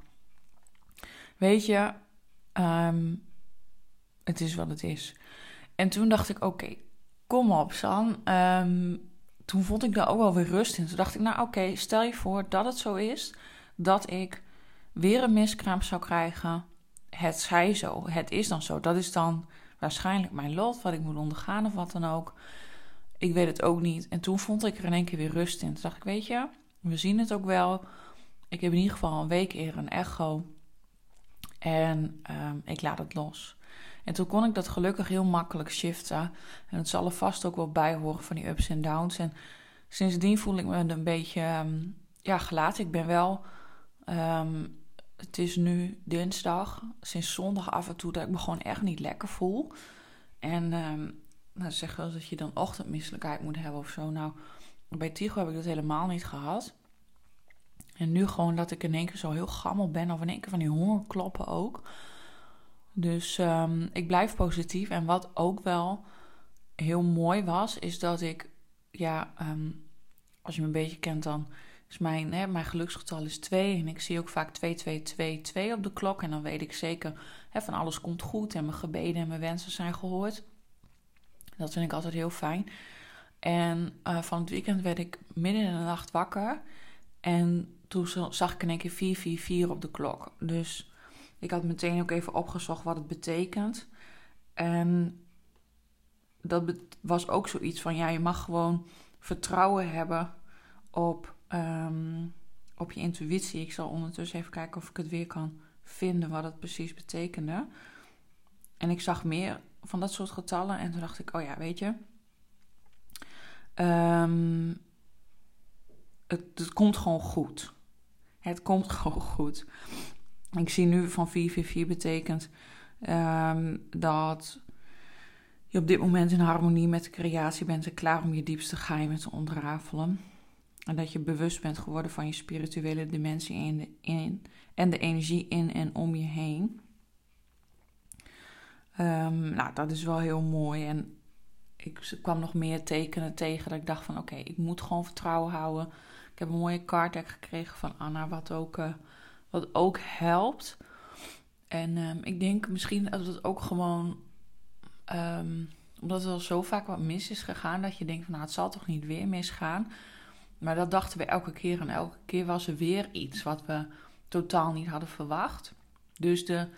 weet je, ehm, het is wat het is. En toen dacht ik, oké, kom op San. Ehm, toen vond ik daar ook wel weer rust in. Toen dacht ik, nou oké, stel je voor dat het zo is dat ik weer een miskraam zou krijgen. Het zij zo, het is dan zo. Dat is dan waarschijnlijk mijn lot, wat ik moet ondergaan of wat dan ook. Ik weet het ook niet. En toen vond ik er in één keer weer rust in. Toen dacht ik, weet je, we zien het ook wel. Ik heb in ieder geval een week eerder een echo. En ehm, ik laat het los. En toen kon ik dat gelukkig heel makkelijk shiften. En het zal er vast ook wel bij horen van die ups en downs. En sindsdien voel ik me een beetje ehm, ja, gelaten. Ik ben wel. Ehm, het is nu dinsdag. Sinds zondag af en toe dat ik me gewoon echt niet lekker voel. En um, nou, zeggen wel dat je dan ochtendmisselijkheid moet hebben of zo. Nou, bij Tigo heb ik dat helemaal niet gehad. En nu gewoon dat ik in één keer zo heel gammel ben. Of in één keer van die hongerkloppen ook. Dus um, ik blijf positief. En wat ook wel heel mooi was, is dat ik, ja, um, als je me een beetje kent, dan is mijn, hè, mijn geluksgetal is 2. En ik zie ook vaak 2, 2, 2, 2 op de klok. En dan weet ik zeker hè, van alles komt goed. En mijn gebeden en mijn wensen zijn gehoord. Dat vind ik altijd heel fijn. En uh, van het weekend werd ik midden in de nacht wakker. En toen zag ik in één keer 444 op de klok. Dus ik had meteen ook even opgezocht wat het betekent. En dat was ook zoiets van: ja, je mag gewoon vertrouwen hebben op, um, op je intuïtie. Ik zal ondertussen even kijken of ik het weer kan vinden wat het precies betekende. En ik zag meer van dat soort getallen. En toen dacht ik: oh ja, weet je. Um, het, het komt gewoon goed. Het komt (laughs) gewoon goed. Ik zie nu van 444 betekent um, dat je op dit moment in harmonie met de creatie bent en klaar om je diepste geheimen te ontrafelen. En dat je bewust bent geworden van je spirituele dimensie in en de energie in en om je heen. Um, nou, dat is wel heel mooi. En ik kwam nog meer tekenen tegen dat ik dacht van oké, ik moet gewoon vertrouwen houden. Ik heb een mooie card gekregen van Anna, wat ook uh, wat ook helpt. En um, ik denk misschien dat het ook gewoon. Um, omdat er al zo vaak wat mis is gegaan. Dat je denkt van nou het zal toch niet weer misgaan. Maar dat dachten we elke keer. En elke keer was er weer iets wat we totaal niet hadden verwacht. Dus de,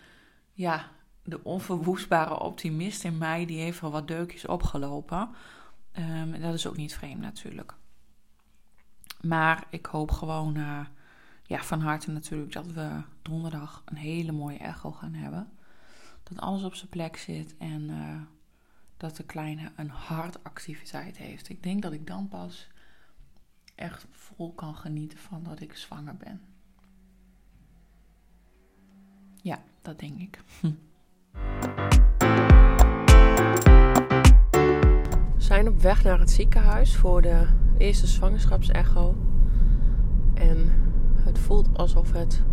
ja, de onverwoestbare optimist in mij, die heeft wel wat deukjes opgelopen. Um, dat is ook niet vreemd natuurlijk. Maar ik hoop gewoon. Uh, ja, van harte natuurlijk dat we donderdag een hele mooie echo gaan hebben. Dat alles op zijn plek zit en uh, dat de kleine een hartactiviteit heeft. Ik denk dat ik dan pas echt vol kan genieten van dat ik zwanger ben. Ja, dat denk ik. We zijn op weg naar het ziekenhuis voor de eerste zwangerschapsecho. Voelt alsof het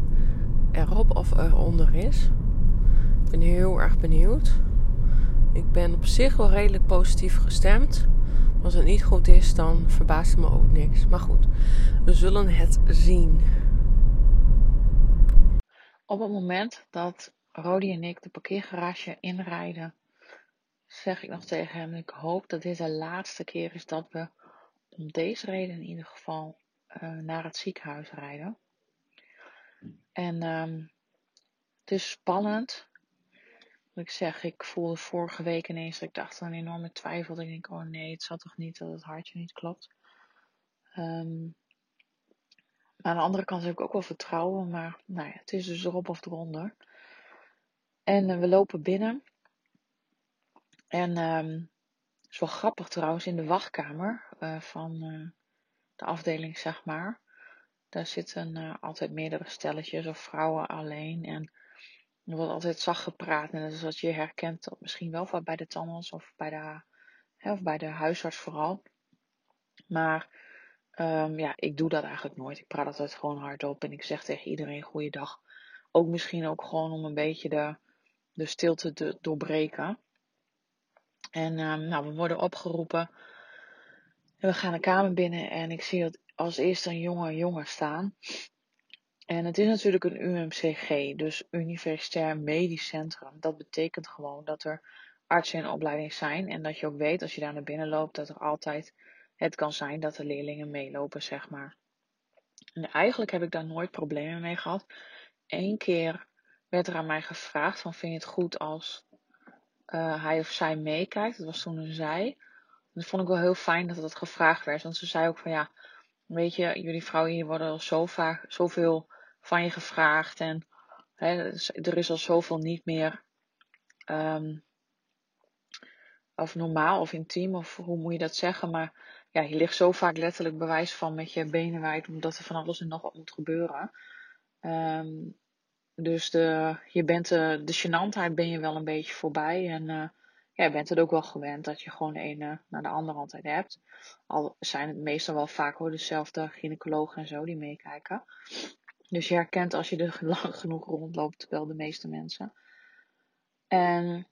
erop of eronder is. Ik ben heel erg benieuwd. Ik ben op zich wel redelijk positief gestemd. Als het niet goed is, dan verbaast me ook niks. Maar goed, we zullen het zien. Op het moment dat Rodi en ik de parkeergarage inrijden, zeg ik nog tegen hem: Ik hoop dat dit de laatste keer is dat we om deze reden in ieder geval uh, naar het ziekenhuis rijden. En um, het is spannend. Wat ik zeg, ik voelde vorige week ineens dat ik dacht een enorme twijfel. Ik denk, oh nee, het zal toch niet dat het hartje niet klopt. Maar aan de andere kant heb ik ook wel vertrouwen. Maar nou ja, het is dus erop of eronder. En uh, we lopen binnen. En um, het is wel grappig trouwens, in de wachtkamer uh, van uh, de afdeling, zeg maar. Daar zitten uh, altijd meerdere stelletjes of vrouwen alleen. En er wordt altijd zacht gepraat. En dat is wat je herkent dat misschien wel bij de tandarts of bij de, of bij de huisarts vooral. Maar um, ja, ik doe dat eigenlijk nooit. Ik praat altijd gewoon hardop en ik zeg tegen iedereen goeiedag. Ook misschien ook gewoon om een beetje de, de stilte te doorbreken. En um, nou, we worden opgeroepen. En we gaan de kamer binnen en ik zie dat als eerste een jonge jongen staan. En het is natuurlijk een UMCG, dus Universitair Medisch Centrum. Dat betekent gewoon dat er artsen in opleiding zijn. En dat je ook weet als je daar naar binnen loopt dat er altijd het kan zijn dat de leerlingen meelopen, zeg maar. En eigenlijk heb ik daar nooit problemen mee gehad. Eén keer werd er aan mij gevraagd van vind je het goed als uh, hij of zij meekijkt. Dat was toen een zij. Dat vond ik wel heel fijn dat dat gevraagd werd. Want ze zei ook van ja, weet je, jullie vrouwen hier worden al zo vaak, zoveel van je gevraagd. En hè, er is al zoveel niet meer um, of normaal of intiem, of hoe moet je dat zeggen. Maar ja, je ligt zo vaak letterlijk bewijs van met je benen wijd, omdat er van alles en nog wat moet gebeuren. Um, dus de, je bent de, de gênantheid ben je wel een beetje voorbij. En uh, ja, bent het ook wel gewend dat je gewoon de ene naar de andere altijd hebt. Al zijn het meestal wel vaak hoor dezelfde gynaecologen en zo die meekijken. Dus je herkent als je er (laughs) lang genoeg rondloopt wel de meeste mensen. En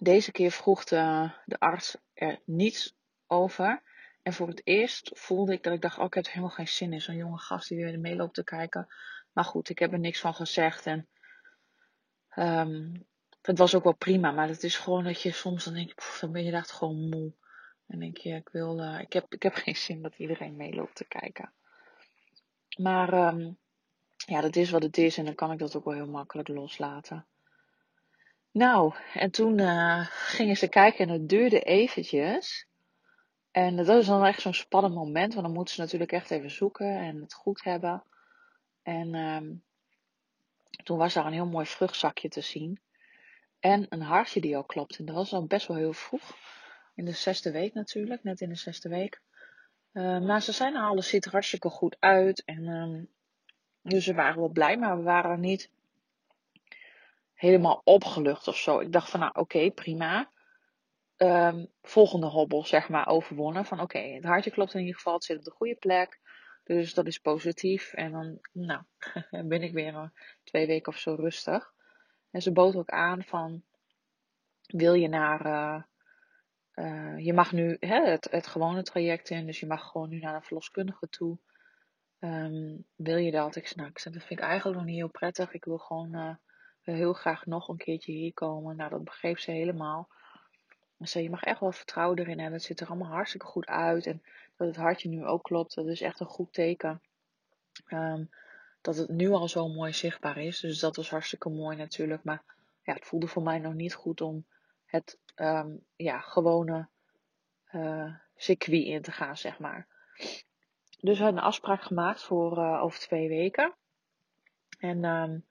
deze keer vroeg de, arts er niets over. En voor het eerst voelde ik dat ik dacht, oh, ik heb helemaal geen zin in. Zo'n jonge gast die weer mee loopt te kijken. Maar goed, ik heb er niks van gezegd. En um, het was ook wel prima. Maar het is gewoon dat je soms dan denk je, dan ben je echt gewoon moe. En denk je, ik wil, uh, ik, heb, ik heb geen zin dat iedereen meeloopt te kijken. Maar um, ja, dat is wat het is. En dan kan ik dat ook wel heel makkelijk loslaten. Nou, en toen uh, gingen ze kijken en het duurde eventjes. En dat is dan echt zo'n spannend moment, want dan moeten ze natuurlijk echt even zoeken en het goed hebben. En um, toen was daar een heel mooi vruchtzakje te zien. En een hartje die al klopt. En dat was al best wel heel vroeg. In de zesde week natuurlijk, net in de zesde week. Uh, maar ze zijn alles ziet er hartstikke goed uit. En um, dus we waren wel blij, maar we waren niet helemaal opgelucht of zo. Ik dacht van nou oké, prima. Um, volgende hobbel, zeg maar, overwonnen. Van oké, het hartje klopt in ieder geval, het zit op de goede plek. Dus dat is positief. En dan, nou, (laughs) ben ik weer twee weken of zo rustig. En ze bood ook aan van, wil je naar, uh, uh, je mag nu hè, het, het gewone traject in, dus je mag gewoon nu naar een verloskundige toe. Um, wil je dat? Ik snap. Nou, dat vind ik eigenlijk nog niet heel prettig. Ik wil gewoon heel graag nog een keertje hier komen. Nou, dat begreep ze helemaal. Ze je mag echt wel vertrouwen erin hebben. Het ziet er allemaal hartstikke goed uit. En dat het hartje nu ook klopt, dat is echt een goed teken. Um, dat het nu al zo mooi zichtbaar is. Dus dat was hartstikke mooi natuurlijk. Maar ja, het voelde voor mij nog niet goed om het um, ja, gewone uh, circuit in te gaan, zeg maar. Dus we hebben een afspraak gemaakt voor uh, over twee weken. En um,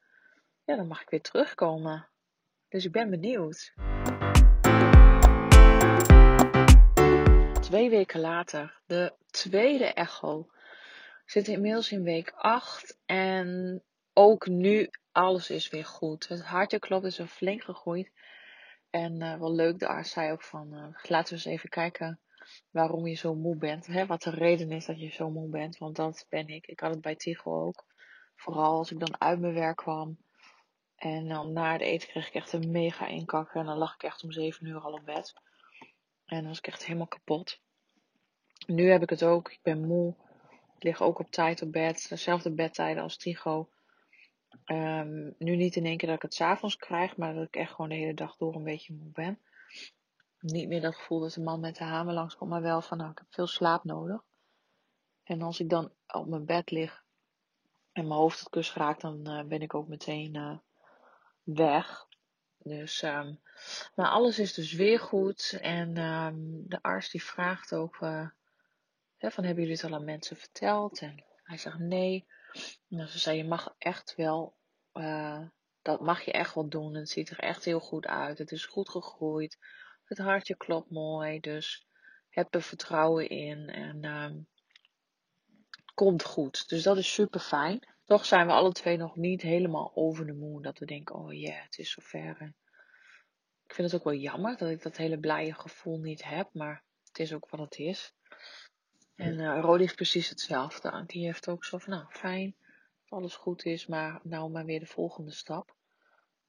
ja, dan mag ik weer terugkomen. Dus ik ben benieuwd. Twee weken later, de tweede echo. Zitten inmiddels in week 8 en ook nu alles is weer goed. Het hartje klopt is er flink gegroeid. En uh, wel leuk, de arts zei ook van, uh, laten we eens even kijken waarom je zo moe bent. Hè? Wat de reden is dat je zo moe bent, want dat ben ik. Ik had het bij Tigo ook. Vooral als ik dan uit mijn werk kwam. En dan na het eten kreeg ik echt een mega inkakker. En dan lag ik echt om 7 uur al op bed. En dan was ik echt helemaal kapot. Nu heb ik het ook. Ik ben moe. Ik lig ook op tijd op bed. Dezelfde bedtijden als Tigo. Um, nu niet in één keer dat ik het s'avonds krijg. Maar dat ik echt gewoon de hele dag door een beetje moe ben. Niet meer dat gevoel dat de man met de hamer langskomt. Maar wel van nou ik heb veel slaap nodig. En als ik dan op mijn bed lig. En mijn hoofd het kus raakt. Dan uh, ben ik ook meteen uh, weg. Dus, um, nou, alles is dus weer goed. En um, de arts die vraagt ook, uh, van hebben jullie het al aan mensen verteld? En hij zegt nee. En ze zei, je mag echt wel, uh, dat mag je echt wel doen. Het ziet er echt heel goed uit. Het is goed gegroeid. Het hartje klopt mooi. Dus heb er vertrouwen in. En um, komt goed. Dus dat is super fijn. Toch zijn we alle twee nog niet helemaal over de moon. Dat we denken, oh ja, het is zover. ik vind het ook wel jammer dat ik dat hele blije gevoel niet heb. Maar het is ook wat het is. En uh, Rodi heeft precies hetzelfde. Die heeft ook zo van, nou fijn, alles goed is. Maar nou maar weer de volgende stap.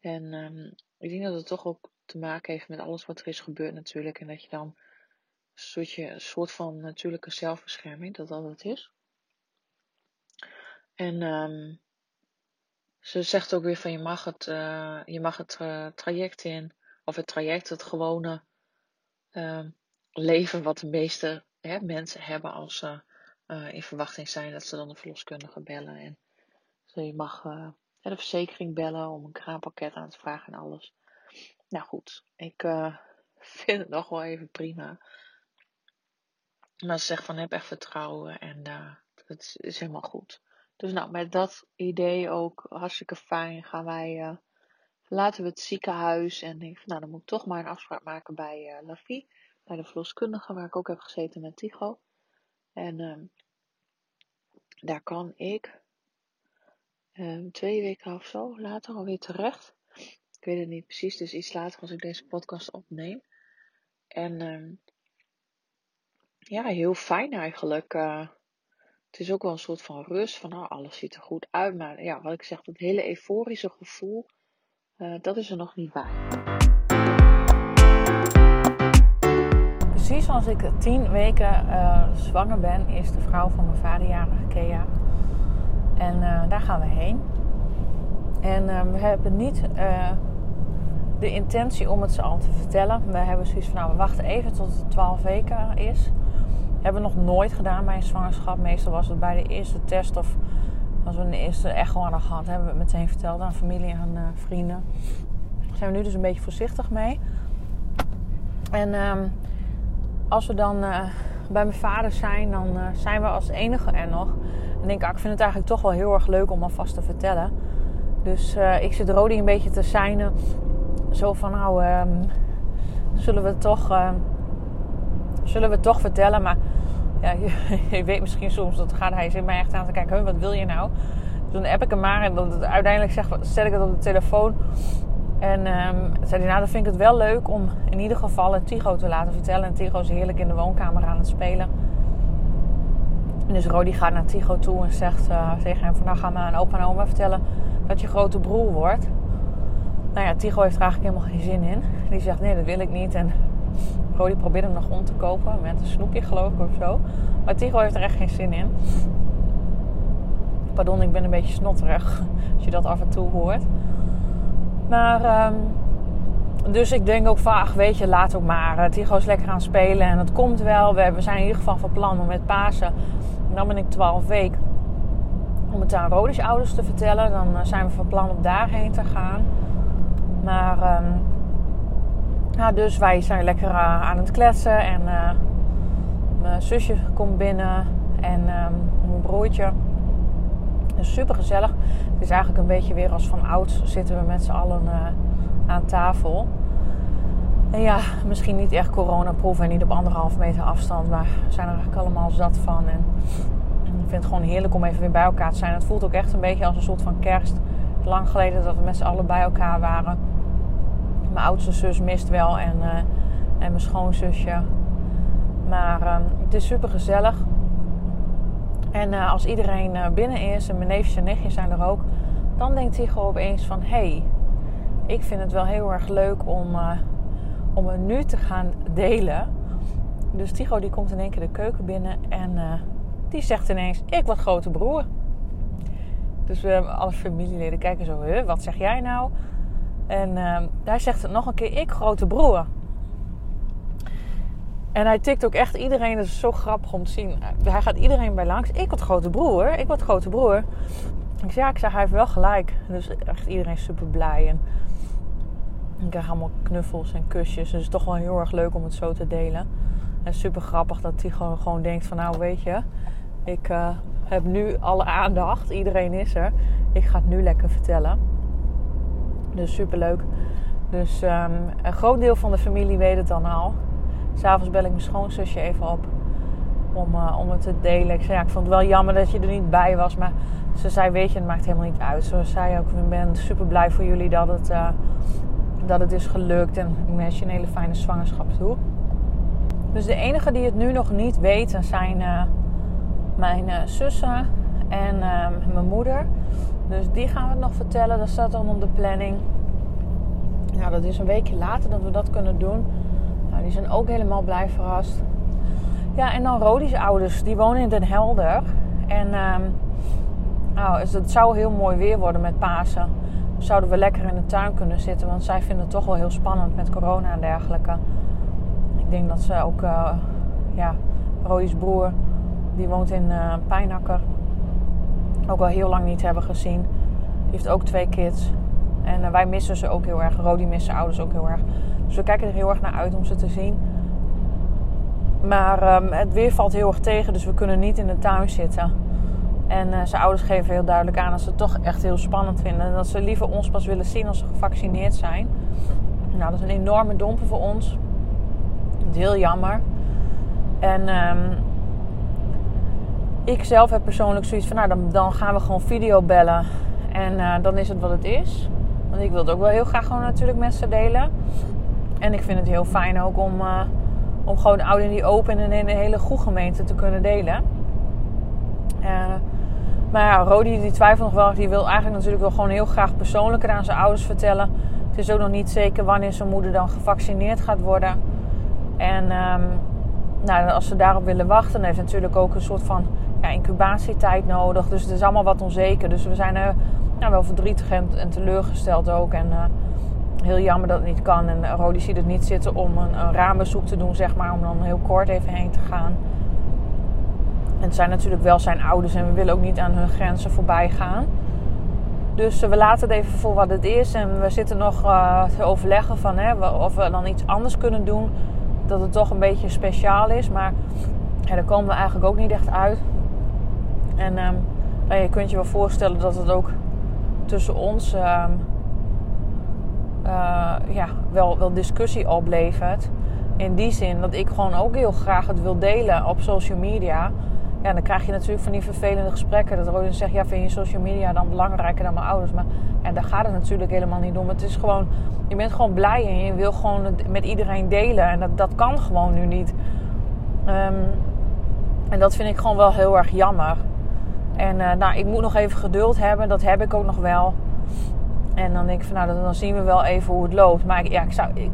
En um, ik denk dat het toch ook te maken heeft met alles wat er is gebeurd natuurlijk. En dat je dan een soort, een soort van natuurlijke zelfbescherming, dat dat het is. En um, ze zegt ook weer van je mag het, uh, je mag het uh, traject in, of het traject, het gewone uh, leven wat de meeste mensen hebben als ze uh, in verwachting zijn dat ze dan de verloskundige bellen. En dus je mag de verzekering bellen om een kraampakket aan te vragen en alles. Nou goed, ik (laughs) vind het nog wel even prima. Maar ze zegt van heb echt vertrouwen en het is helemaal goed. Dus nou, met dat idee ook hartstikke fijn gaan wij, uh, verlaten we het ziekenhuis. En van, nou dan moet ik toch maar een afspraak maken bij uh, Lafie. Bij de verloskundige waar ik ook heb gezeten met Tigo. En um, daar kan ik um, twee weken of zo later alweer terecht. Ik weet het niet precies, dus iets later als ik deze podcast opneem. En um, ja, heel fijn eigenlijk. Uh, het is ook wel een soort van rust. Van nou, alles ziet er goed uit. Maar ja, wat ik zeg, dat hele euforische gevoel. Uh, dat is er nog niet bij. Precies als ik tien weken uh, zwanger ben, is de vrouw van mijn vaderjarige Kea. En uh, daar gaan we heen. En we hebben niet de intentie om het ze al te vertellen. We hebben zoiets van, nou, we wachten even tot het 12 weken is. Hebben we nog nooit gedaan bij een zwangerschap. Meestal was het bij de eerste test of als we een eerste echo hadden gehad, hebben we het meteen verteld aan familie en uh, vrienden. Daar zijn we nu dus een beetje voorzichtig mee. En um, als we dan uh, bij mijn vader zijn, dan uh, zijn we als enige er nog. En denk ik, ah, ik vind het eigenlijk toch wel heel erg leuk om alvast te vertellen. Dus ik zit Rodi een beetje te seinen. Zo van, nou, um, zullen we toch ehm, zullen we toch vertellen. Maar ja, (laughs) je, weet misschien soms, dat gaat hij zit mij echt aan te kijken. wat wil je nou? Dus dan app ik hem maar en dan, uiteindelijk zeg, zet ik het op de telefoon. En um, zei hij, nou dan vind ik het wel leuk om in ieder geval een Tigo te laten vertellen. En Tigo is heerlijk in de woonkamer aan het spelen. En dus Rodi gaat naar Tigo toe en zegt uh, tegen hem van... Nou, ga maar aan opa en oma vertellen dat je grote broer wordt. Nou ja, Tigo heeft er eigenlijk helemaal geen zin in. Die zegt, nee, dat wil ik niet. En Rodi probeert hem nog om te kopen met een snoepje geloof ik of zo. Maar Tigo heeft er echt geen zin in. Pardon, ik ben een beetje snotterig (laughs) als je dat af en toe hoort. Maar, um, dus ik denk ook vaag, weet je, laat ook maar. Uh, Tigo is lekker aan het spelen en het komt wel. We, we zijn in ieder geval van plan om met Pasen, en dan ben ik 12 weken, om het aan Rodis ouders te vertellen. Dan uh, zijn we van plan om daarheen te gaan. Maar um, ja, dus wij zijn lekker uh, aan het kletsen. En mijn zusje komt binnen. En um, mijn broertje. Dus super gezellig. Het is eigenlijk een beetje weer als van oud. Zitten we met z'n allen uh, aan tafel. En ja, misschien niet echt coronaproef en niet op anderhalf meter afstand. Maar we zijn er eigenlijk allemaal zat van. En ik vind het gewoon heerlijk om even weer bij elkaar te zijn. Het voelt ook echt een beetje als een soort van kerst. Lang geleden dat we met z'n allen bij elkaar waren mijn oudste zus mist wel en, uh, en mijn schoonzusje. Maar uh, het is super gezellig. En uh, als iedereen binnen is en mijn neefjes en nichtjes zijn er ook, dan denkt Tigo opeens van hé, hey, ik vind het wel heel erg leuk om, om het nu te gaan delen. Dus Tigo die komt in één keer de keuken binnen en die zegt ineens: Ik word grote broer. Dus we alle familieleden kijken zo: huh, wat zeg jij nou? En uh, hij zegt het nog een keer, ik grote broer. En hij tikt ook echt iedereen, dat is zo grappig om te zien. Hij gaat iedereen bij langs. Ik word grote broer, ik word grote broer. Ik zeg, ja, ik zeg, hij heeft wel gelijk. Dus echt iedereen super blij. En ik krijg allemaal knuffels en kusjes. Dus het is toch wel heel erg leuk om het zo te delen. En super grappig dat hij gewoon, gewoon denkt van, nou weet je, ik uh, heb nu alle aandacht. Iedereen is er. Ik ga het nu lekker vertellen. Dus super leuk. Dus um, een groot deel van de familie weet het dan al. S'avonds bel ik mijn schoonzusje even op om, uh, om het te delen. Ik zei, ja, ik vond het wel jammer dat je er niet bij was. Maar ze zei, weet je, het maakt helemaal niet uit. Ze zei ook, ik ben super blij voor jullie dat het, uh, dat het is gelukt. En ik wens je een hele fijne zwangerschap toe. Dus de enige die het nu nog niet weten zijn uh, mijn zussen en ehm, mijn moeder. Dus die gaan we het nog vertellen. Dat staat dan op de planning. Nou, dat is een weekje later dat we dat kunnen doen. Die zijn ook helemaal blij verrast. Ja, en dan Rodi's ouders. Die wonen in Den Helder. En um, Nou, het zou heel mooi weer worden met Pasen. Zouden we lekker in de tuin kunnen zitten, want zij vinden het toch wel heel spannend met corona en dergelijke. Ik denk dat ze ook, uh, ja, Rodi's broer, die woont in uh, Pijnakker, ook al heel lang niet hebben gezien. Die heeft ook twee kids. En uh, wij missen ze ook heel erg. Rodi mist zijn ouders ook heel erg. Dus we kijken er heel erg naar uit om ze te zien. Maar um, het weer valt heel erg tegen, dus we kunnen niet in de tuin zitten. En uh, zijn ouders geven heel duidelijk aan dat ze het toch echt heel spannend vinden. En dat ze liever ons pas willen zien als ze gevaccineerd zijn. Nou, dat is een enorme domper voor ons. Heel jammer. En um, ik zelf heb persoonlijk zoiets van, nou dan, dan gaan we gewoon video bellen. En uh, dan is het wat het is. Want ik wil het ook wel heel graag gewoon natuurlijk met ze delen. En ik vind het heel fijn ook om, uh, om gewoon oud in die open en in een hele goede gemeente te kunnen delen. Uh, maar ja, Rodi die twijfelt nog wel. Die wil eigenlijk natuurlijk wel gewoon heel graag persoonlijker aan zijn ouders vertellen. Het is ook nog niet zeker wanneer zijn moeder dan gevaccineerd gaat worden. En um, nou, als ze daarop willen wachten, dan heeft natuurlijk ook een soort van ja, incubatietijd nodig. Dus het is allemaal wat onzeker. Dus we zijn nou, wel verdrietig en, teleurgesteld ook. En uh, heel jammer dat het niet kan. En Rodi ziet het niet zitten om een, raambezoek te doen, zeg maar. Om dan heel kort even heen te gaan. En het zijn natuurlijk wel zijn ouders en we willen ook niet aan hun grenzen voorbij gaan. Dus we laten het even voor wat het is. En we zitten nog uh, te overleggen van hè, of we dan iets anders kunnen doen. Dat het toch een beetje speciaal is. Maar daar komen we eigenlijk ook niet echt uit. En um, nou, je kunt je wel voorstellen dat het ook tussen ons um, uh, ja, wel, wel discussie oplevert. In die zin dat ik gewoon ook heel graag het wil delen op social media. Ja, dan krijg je natuurlijk van die vervelende gesprekken. Dat Rodin zegt, ja, vind je social media dan belangrijker dan mijn ouders? Maar ja, daar gaat het natuurlijk helemaal niet om. Het is gewoon, je bent gewoon blij en je wil gewoon het met iedereen delen. En dat, dat kan gewoon nu niet. Um, en dat vind ik gewoon wel heel erg jammer. En uh, nou, ik moet nog even geduld hebben. Dat heb ik ook nog wel. En dan denk ik van, nou, dan zien we wel even hoe het loopt. Maar ja, ik, zou, ik,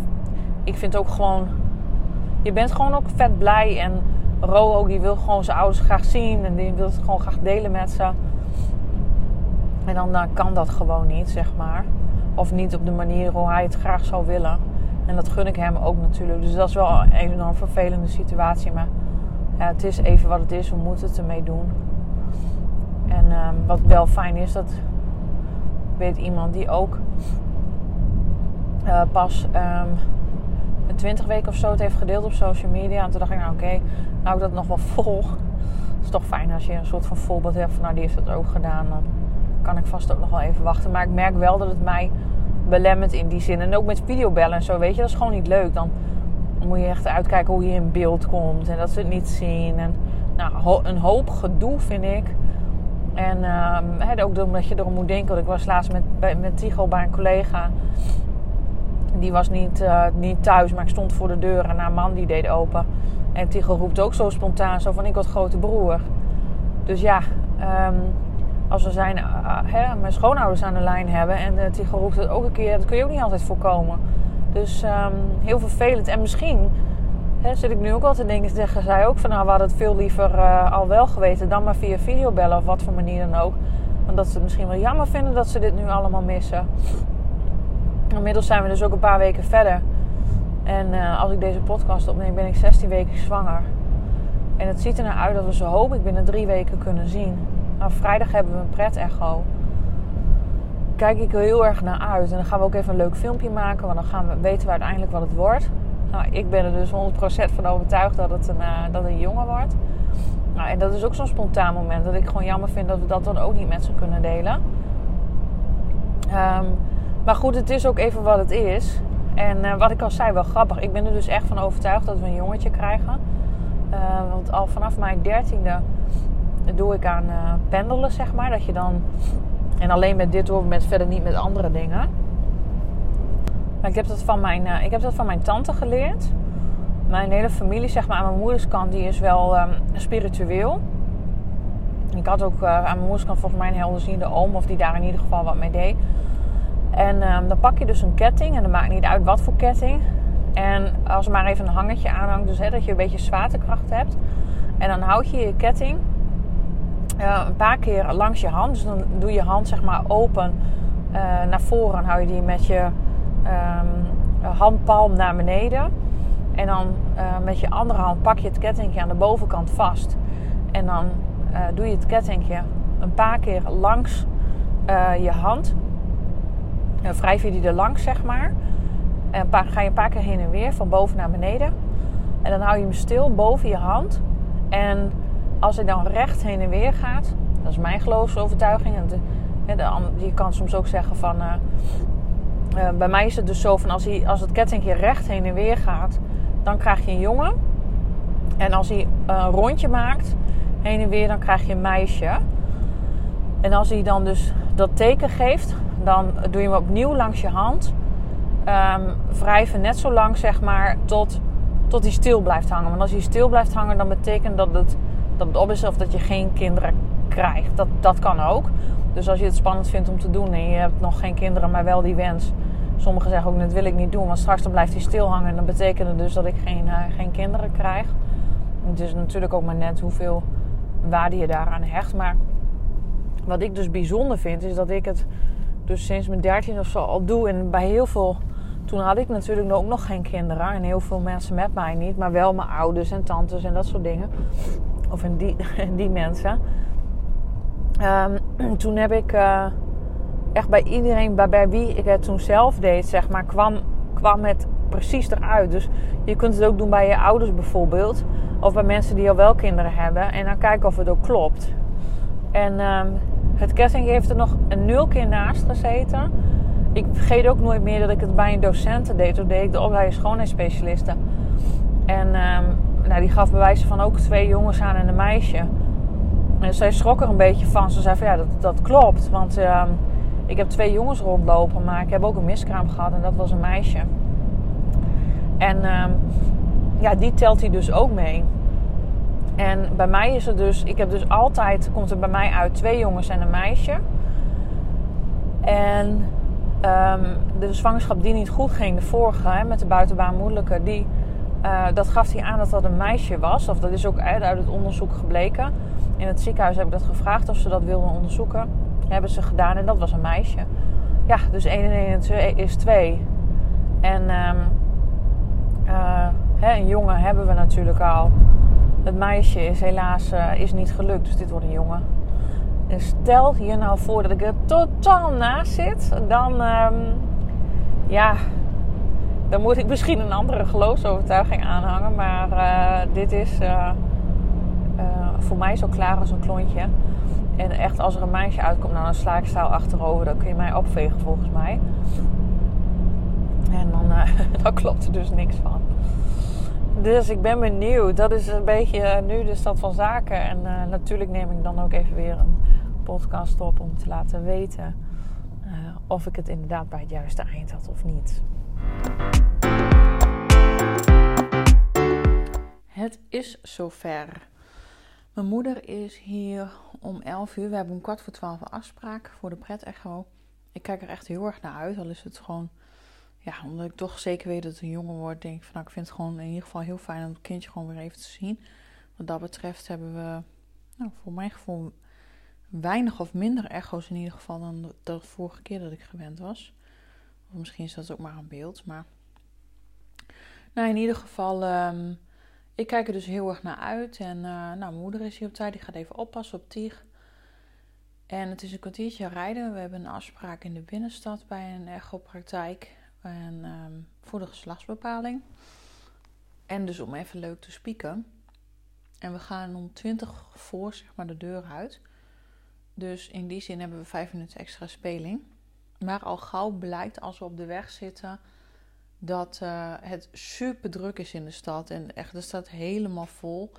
ik vind ook gewoon... Je bent gewoon ook vet blij. En Ro ook, die wil gewoon zijn ouders graag zien. En die wil het gewoon graag delen met ze. En dan, kan dat gewoon niet, zeg maar. Of niet op de manier hoe hij het graag zou willen. En dat gun ik hem ook natuurlijk. Dus dat is wel een enorm vervelende situatie. Maar ja, het is even wat het is. We moeten het ermee doen. En um, wat wel fijn is, dat weet iemand die ook uh, pas um, een 20 weken of zo het heeft gedeeld op social media. En toen dacht ik, nou oké, nou ik dat nog wel (laughs) vol. Het is toch fijn als je een soort van voorbeeld hebt van, nou die heeft dat ook gedaan. Dan kan ik vast ook nog wel even wachten. Maar ik merk wel dat het mij belemmert in die zin. En ook met videobellen en zo, weet je, dat is gewoon niet leuk. Dan moet je echt uitkijken hoe je in beeld komt en dat ze het niet zien. En nou, een hoop gedoe vind ik. En uh, ook omdat je erom moet denken. Ik was laatst met, bij, met bij een collega. Die was niet, uh, niet thuis, maar ik stond voor de deur en haar man die deed open. En Tigo roept ook zo spontaan zo van ik word grote broer. Dus ja, um, als we zijn, uh, hè, mijn schoonouders aan de lijn hebben en uh, Tigo roept het ook een keer, dat kun je ook niet altijd voorkomen. Dus um, heel vervelend. En misschien zit ik nu ook al te denken, zeggen zij ook van nou, we hadden het veel liever uh, al wel geweten dan maar via videobellen of wat voor manier dan ook. Want dat ze het misschien wel jammer vinden dat ze dit nu allemaal missen. Inmiddels zijn we dus ook een paar weken verder. En uh, als ik deze podcast opneem, ben ik 16 weken zwanger. En het ziet er naar uit dat we zo hoop ik binnen drie weken kunnen zien. Nou, vrijdag hebben we een pret-echo. Kijk ik er heel erg naar uit. En dan gaan we ook even een leuk filmpje maken. Want dan gaan we, weten we uiteindelijk wat het wordt. Nou, ik ben er dus 100% van overtuigd dat het een, uh, dat een jongen wordt. Nou, en dat is ook zo'n spontaan moment. Dat ik gewoon jammer vind dat we dat dan ook niet met ze kunnen delen. Um, maar goed, het is ook even wat het is. En uh, wat ik al zei, wel grappig. Ik ben er dus echt van overtuigd dat we een jongetje krijgen. Uh, want al vanaf mijn dertiende doe ik aan uh, pendelen, zeg maar. Dat je dan... En alleen met dit hoor, met verder niet met andere dingen. Maar ik heb dat van mijn, ik heb dat van mijn tante geleerd. Mijn hele familie, zeg maar, aan mijn moeders kant, die is wel um, spiritueel. Ik had ook aan mijn moeders kant volgens mij een helderziende oom, of die daar in ieder geval wat mee deed. En um, dan pak je dus een ketting. En dat maakt niet uit wat voor ketting. En als er maar even een hangertje aanhangt. Dus hè, dat je een beetje zwaartekracht hebt. En dan houd je je ketting uh, een paar keer langs je hand. Dus dan doe je hand zeg maar open naar voren. hou je die met je um, handpalm naar beneden. En dan uh, met je andere hand pak je het kettingje aan de bovenkant vast. En dan doe je het kettingje een paar keer langs je hand. Wrijf je die er langs, zeg maar. En ga je een paar keer heen en weer, van boven naar beneden. En dan hou je hem stil boven je hand. En als hij dan recht heen en weer gaat, dat is mijn geloofsovertuiging. En de, je kan soms ook zeggen van. Uh, bij mij is het dus zo van als, hij, als het kettingje recht heen en weer gaat, dan krijg je een jongen. En als hij een rondje maakt heen en weer, dan krijg je een meisje. En als hij dan dus dat teken geeft, dan doe je hem opnieuw langs je hand. Um, wrijven net zo lang, zeg maar, tot, tot hij stil blijft hangen. Want als hij stil blijft hangen, dan betekent dat het, dat het op is of dat je geen kinderen krijgt. Dat, dat kan ook. Dus als je het spannend vindt om te doen en je hebt nog geen kinderen, maar wel die wens. Sommigen zeggen ook, dat wil ik niet doen, want straks dan blijft hij stil hangen. En dan betekent dus dat ik geen, uh, geen kinderen krijg. Het is natuurlijk ook maar net hoeveel waarde je daaraan hecht. Maar wat ik dus bijzonder vind, is dat ik het dus sinds mijn dertien of zo al doe. En bij heel veel toen had ik natuurlijk ook nog geen kinderen. En heel veel mensen met mij niet. Maar wel mijn ouders en tantes en dat soort dingen. Of in die, (laughs) die mensen. Um, toen heb ik uh, echt bij iedereen bij, bij wie ik het toen zelf deed, zeg maar, kwam, kwam het precies eruit. Dus je kunt het ook doen bij je ouders bijvoorbeeld. Of bij mensen die al wel kinderen hebben. En dan kijken of het ook klopt. En um, het ketting heeft er nog een nul keer naast gezeten ik vergeet ook nooit meer dat ik het bij een docent deed. Toen deed ik de opleiding schoonheidsspecialisten. En um, nou, die gaf bewijzen van ook twee jongens aan en een meisje. En zij schrok er een beetje van. Ze zei van ja, dat, dat klopt. Want um, ik heb twee jongens rondlopen, maar ik heb ook een miskraam gehad en dat was een meisje. En um, ja, die telt hij dus ook mee. En bij mij is het dus, ik heb dus altijd, komt er bij mij uit twee jongens en een meisje. En um, de zwangerschap die niet goed ging, de vorige hè, met de buitenbaarmoedelijke, die, uh, dat gaf hij aan dat dat een meisje was. Of dat is ook uit het onderzoek gebleken. In het ziekenhuis heb ik dat gevraagd of ze dat wilden onderzoeken. hebben ze gedaan en dat was een meisje. Ja, dus 1 en 1 en 2 is 2. En um, uh, hè, een jongen hebben we natuurlijk al. Het meisje is helaas uh, is niet gelukt, dus dit wordt een jongen. En stel je nou voor dat ik er totaal naast zit, dan, um, ja, dan moet ik misschien een andere geloofsovertuiging aanhangen. Maar uh, dit is voor mij zo klaar als een klontje. En echt, als er een meisje uitkomt, dan sla ik stijl achterover. Dan kun je mij opvegen volgens mij. En dan, (laughs) dan klopt er dus niks van. Dus ik ben benieuwd. Dat is een beetje nu de stand van zaken. En natuurlijk neem ik dan ook even weer een podcast op om te laten weten uh, of ik het inderdaad bij het juiste eind had of niet. Het is zover. Mijn moeder is hier om 11 uur. We hebben om kwart voor 12 een afspraak voor de pret-echo. Ik kijk er echt heel erg naar uit. Al is het gewoon, ja, omdat ik toch zeker weet dat het een jongen wordt, denk ik van nou, ik vind het gewoon in ieder geval heel fijn om het kindje gewoon weer even te zien. Wat dat betreft hebben we, nou, voor mijn gevoel, weinig of minder echo's in ieder geval dan de, vorige keer dat ik gewend was. Of misschien is dat ook maar een beeld. Maar nou, in ieder geval, um, ik kijk er dus heel erg naar uit. En uh, nou, mijn moeder is hier op tijd, die gaat even oppassen op Tieg. En het is een kwartiertje rijden. We hebben een afspraak in de binnenstad bij een echopraktijk. En, um, voor de geslachtsbepaling. En dus om even leuk te spieken. En we gaan om 20 voor zeg maar, de deur uit. Dus in die zin hebben we vijf minuten extra speling. Maar al gauw blijkt als we op de weg zitten dat uh, het super druk is in de stad. En echt, de stad helemaal vol.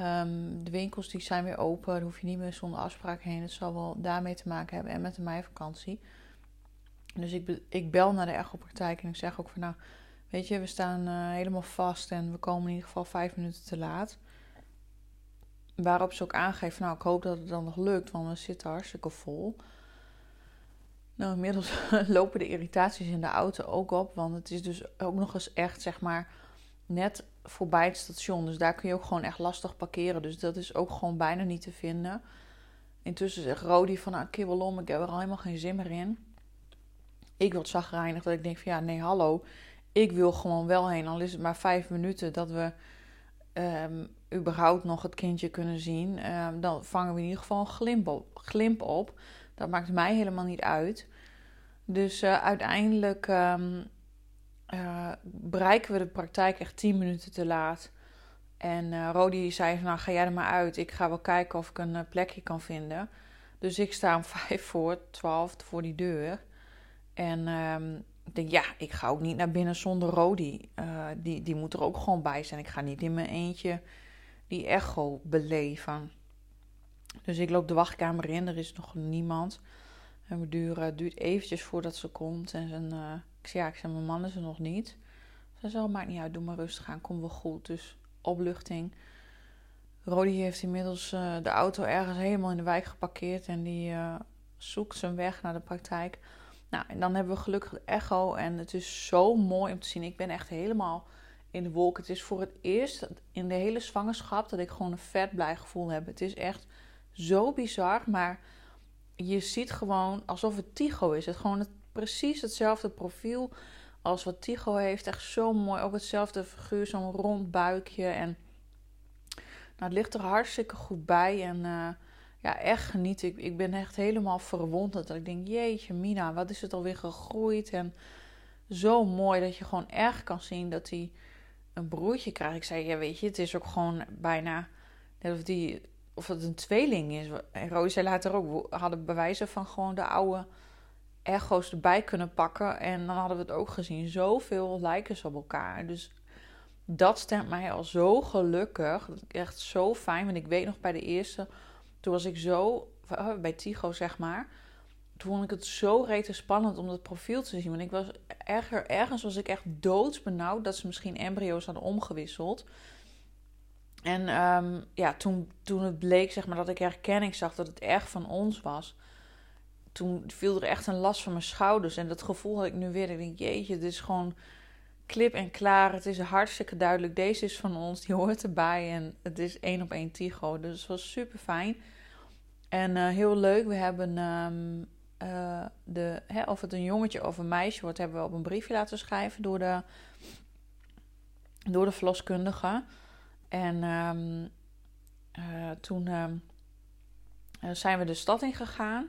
Um, de winkels die zijn weer open. Daar hoef je niet meer zonder afspraak heen. Het zal wel daarmee te maken hebben en met de meivakantie. Dus ik, ik bel naar de echopraktijk en ik zeg ook van nou, weet je, we staan uh, helemaal vast en we komen in ieder geval vijf minuten te laat. Waarop ze ook aangeeft, nou ik hoop dat het dan nog lukt, want we zitten hartstikke vol. Nou, inmiddels (laughs) lopen de irritaties in de auto ook op, want het is dus ook nog eens echt, zeg maar, net voorbij het station. Dus daar kun je ook gewoon echt lastig parkeren. Dus dat is ook gewoon bijna niet te vinden. Intussen zegt Rodi van, nou, kibbel om, ik heb er al helemaal geen zin meer in. Ik word zagrijnig dat ik denk van, ja, nee, hallo. Ik wil gewoon wel heen, al is het maar vijf minuten, dat we um, überhaupt nog het kindje kunnen zien. Um, dan vangen we in ieder geval een glimp. Glimp op. Dat maakt mij helemaal niet uit. Dus uh, uiteindelijk um, uh, bereiken we de praktijk echt 10 minuten te laat. En uh, Rodi zei nou ga jij er maar uit. Ik ga wel kijken of ik een plekje kan vinden. Dus ik sta om (laughs) vijf voor twaalf voor die deur. En um, ik denk, ja, ik ga ook niet naar binnen zonder Rodi. Die, die moet er ook gewoon bij zijn. Ik ga niet in mijn eentje die echo beleven. Dus ik loop de wachtkamer in. Er is nog niemand. En het duurt, duurt eventjes voordat ze komt. En uh, ik zei, ja, ik zei, mijn man is er nog niet. Ze zei, maakt niet uit, doe maar rustig aan, kom wel goed. Dus opluchting. Rodi heeft inmiddels uh, de auto ergens helemaal in de wijk geparkeerd. En die uh, zoekt zijn weg naar de praktijk. Nou, en dan hebben we gelukkig de echo. En het is zo mooi om te zien. Ik ben echt helemaal in de wolk. Het is voor het eerst in de hele zwangerschap dat ik gewoon een vet blij gevoel heb. Het is echt zo bizar. Maar je ziet gewoon alsof het Tigo is. Het gewoon het, precies hetzelfde profiel als wat Tigo heeft. Echt zo mooi. Ook hetzelfde figuur, zo'n rond buikje. En nou, het ligt er hartstikke goed bij. En uh, ja, echt genieten. Ik, ik ben echt helemaal verwonderd. Dat ik denk, jeetje Mina, wat is het alweer gegroeid. En zo mooi dat je gewoon echt kan zien dat hij een broertje krijgt. Ik zei, ja weet je, het is ook gewoon bijna net of, die, of het een tweeling is. En Roos zei later ook, we hadden bewijzen van gewoon de oude echo's erbij kunnen pakken. En dan hadden we het ook gezien. Zoveel lijken ze op elkaar. Dus dat stemt mij al zo gelukkig. Echt zo fijn. Want ik weet nog bij de eerste toen was ik zo, oh, bij Tigo zeg maar. Toen vond ik het zo rete spannend om dat profiel te zien. Want ik was erger, ergens was ik echt doodsbenauwd dat ze misschien embryo's hadden omgewisseld. En um, ja, toen, toen het bleek zeg maar, dat ik herkenning zag dat het echt van ons was. Toen viel er echt een last van mijn schouders. En dat gevoel had ik nu weer. Ik denk, jeetje, dit is gewoon klip en klaar. Het is hartstikke duidelijk. Deze is van ons, die hoort erbij. En het is één op één Tigo. Dus het was super fijn. En uh, heel leuk. We hebben um, uh, de, hè, of het een jongetje of een meisje wordt, hebben we op een briefje laten schrijven door de, door de verloskundige. En um, uh, toen um, zijn we de stad in gegaan.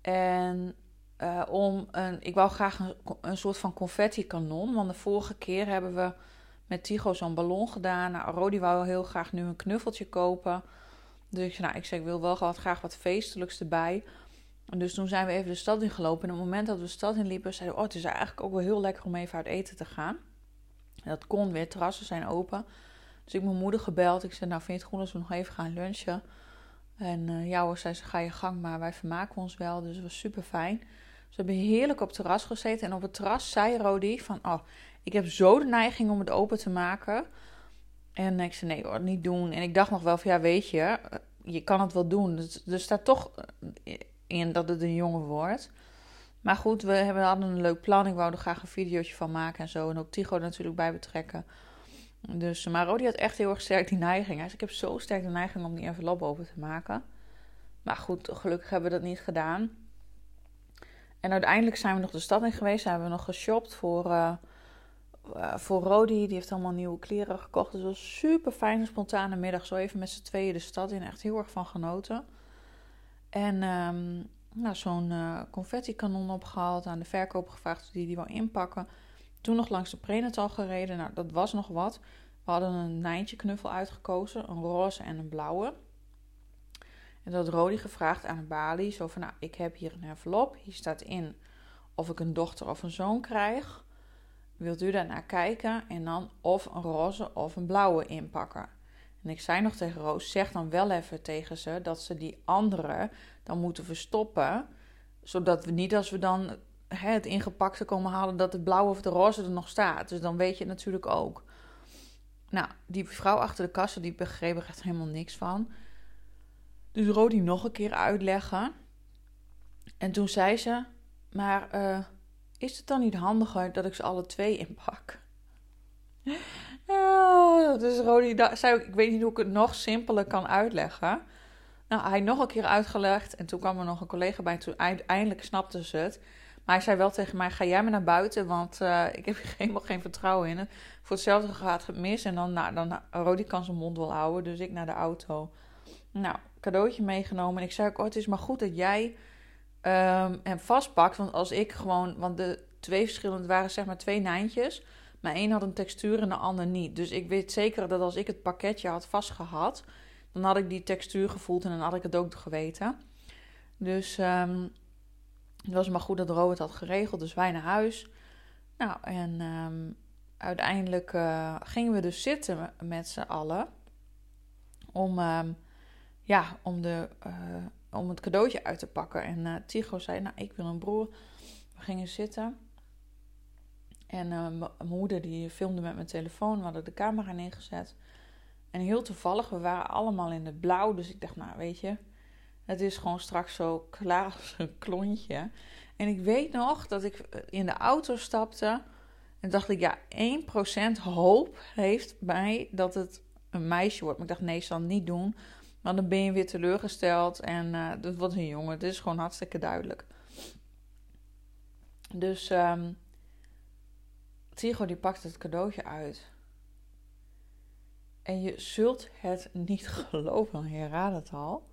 En uh, om een, ik wou graag een, soort van confetti-kanon. Want de vorige keer hebben we met Tigo zo'n ballon gedaan. Nou, Rodi wou heel graag nu een knuffeltje kopen. Dus ik zei, nou, ik, zei, ik wil wel graag wat feestelijks erbij. En dus toen zijn we even de stad in gelopen. En op het moment dat we de stad in liepen, zeiden we... Oh, het is eigenlijk ook wel heel lekker om even uit eten te gaan. En dat kon weer, terrassen zijn open. Dus ik mijn moeder gebeld. Ik zei, nou, vind je het goed als we nog even gaan lunchen? En uh, zei ze, ga je gang maar. Wij vermaken ons wel, dus het was super fijn. Ze hebben heerlijk op het terras gezeten. En op het terras zei Rodi van... Oh, ik heb zo de neiging om het open te maken. En ik zei, nee hoor, niet doen. En ik dacht nog wel van, ja weet je... Je kan het wel doen. Dus, er staat toch in dat het een jongen wordt. Maar goed, we hebben, hadden een leuk plan. Ik wou er graag een videootje van maken en zo. En ook Tigo natuurlijk bij betrekken. Dus, maar Rodi had echt heel erg sterk die neiging. Hij zei, ik heb zo sterk de neiging om die envelop open te maken. Maar goed, gelukkig hebben we dat niet gedaan. En uiteindelijk zijn we nog de stad in geweest. Hebben we nog geshopt voor, uh, voor Rodi. Die heeft allemaal nieuwe kleren gekocht. Dus het was super fijne, spontane middag. Zo even met z'n tweeën de stad in. Echt heel erg van genoten. En um, nou, zo'n uh, confetti-kanon opgehaald. Aan de verkoop gevraagd of die die wou inpakken. Toen nog langs de prenatal gereden. Nou, dat was nog wat. We hadden een Nijntje knuffel uitgekozen. Een roze en een blauwe. En dat Rodi gevraagd aan de balie. Zo van, nou, ik heb hier een envelop. Hier staat in of ik een dochter of een zoon krijg. Wilt u daarnaar kijken? En dan of een roze of een blauwe inpakken. En ik zei nog tegen Roos, zeg dan wel even tegen ze dat ze die andere dan moeten verstoppen. Zodat we niet als we dan het ingepakte komen halen, dat het blauwe of de roze er nog staat. Dus dan weet je het natuurlijk ook. Nou, die vrouw achter de kassen, die begreep er echt helemaal niks van. Dus Rodi nog een keer uitleggen. En toen zei ze: Maar uh, is het dan niet handiger dat ik ze alle twee inpak? Ja, (laughs) dus Rodi zei ook: Ik weet niet hoe ik het nog simpeler kan uitleggen. Nou, hij nog een keer uitgelegd. En toen kwam er nog een collega bij. Toen eindelijk snapte ze het. Maar hij zei wel tegen mij: Ga jij maar naar buiten, want uh, ik heb (laughs) helemaal geen vertrouwen in. Voor hetzelfde gaat het mis. En dan, nou, dan Rodi kan zijn mond wel houden. Dus ik naar de auto. Nou, cadeautje meegenomen. En ik zei ook: Oh, het is maar goed dat jij um, hem vastpakt. Want als ik gewoon. Want de twee verschillende waren zeg maar twee nijntjes. Maar één had een textuur en de ander niet. Dus ik weet zeker dat als ik het pakketje had vastgehad. Dan had ik die textuur gevoeld en dan had ik het ook geweten. Dus um, het was maar goed dat Ro het had geregeld, dus wij naar huis. Nou, en um, uiteindelijk uh, gingen we dus zitten met z'n allen. Om, um, ja, om, de, uh, om het cadeautje uit te pakken. En uh, zei, nou, ik wil een broer. We gingen zitten. En mijn moeder die filmde met mijn telefoon. We hadden de camera neergezet. En heel toevallig, we waren allemaal in het blauw. Dus ik dacht, nou, weet je het is gewoon straks zo klaar als een klontje. En ik weet nog dat ik in de auto stapte. En dacht ik, ja, 1% hoop heeft mij dat het een meisje wordt. Maar ik dacht, nee, zal niet doen. Want dan ben je weer teleurgesteld. En uh, dat wordt een jongen. Het is gewoon hartstikke duidelijk. Dus um, Tigo die pakt het cadeautje uit. En je zult het niet (laughs) geloven, je het al.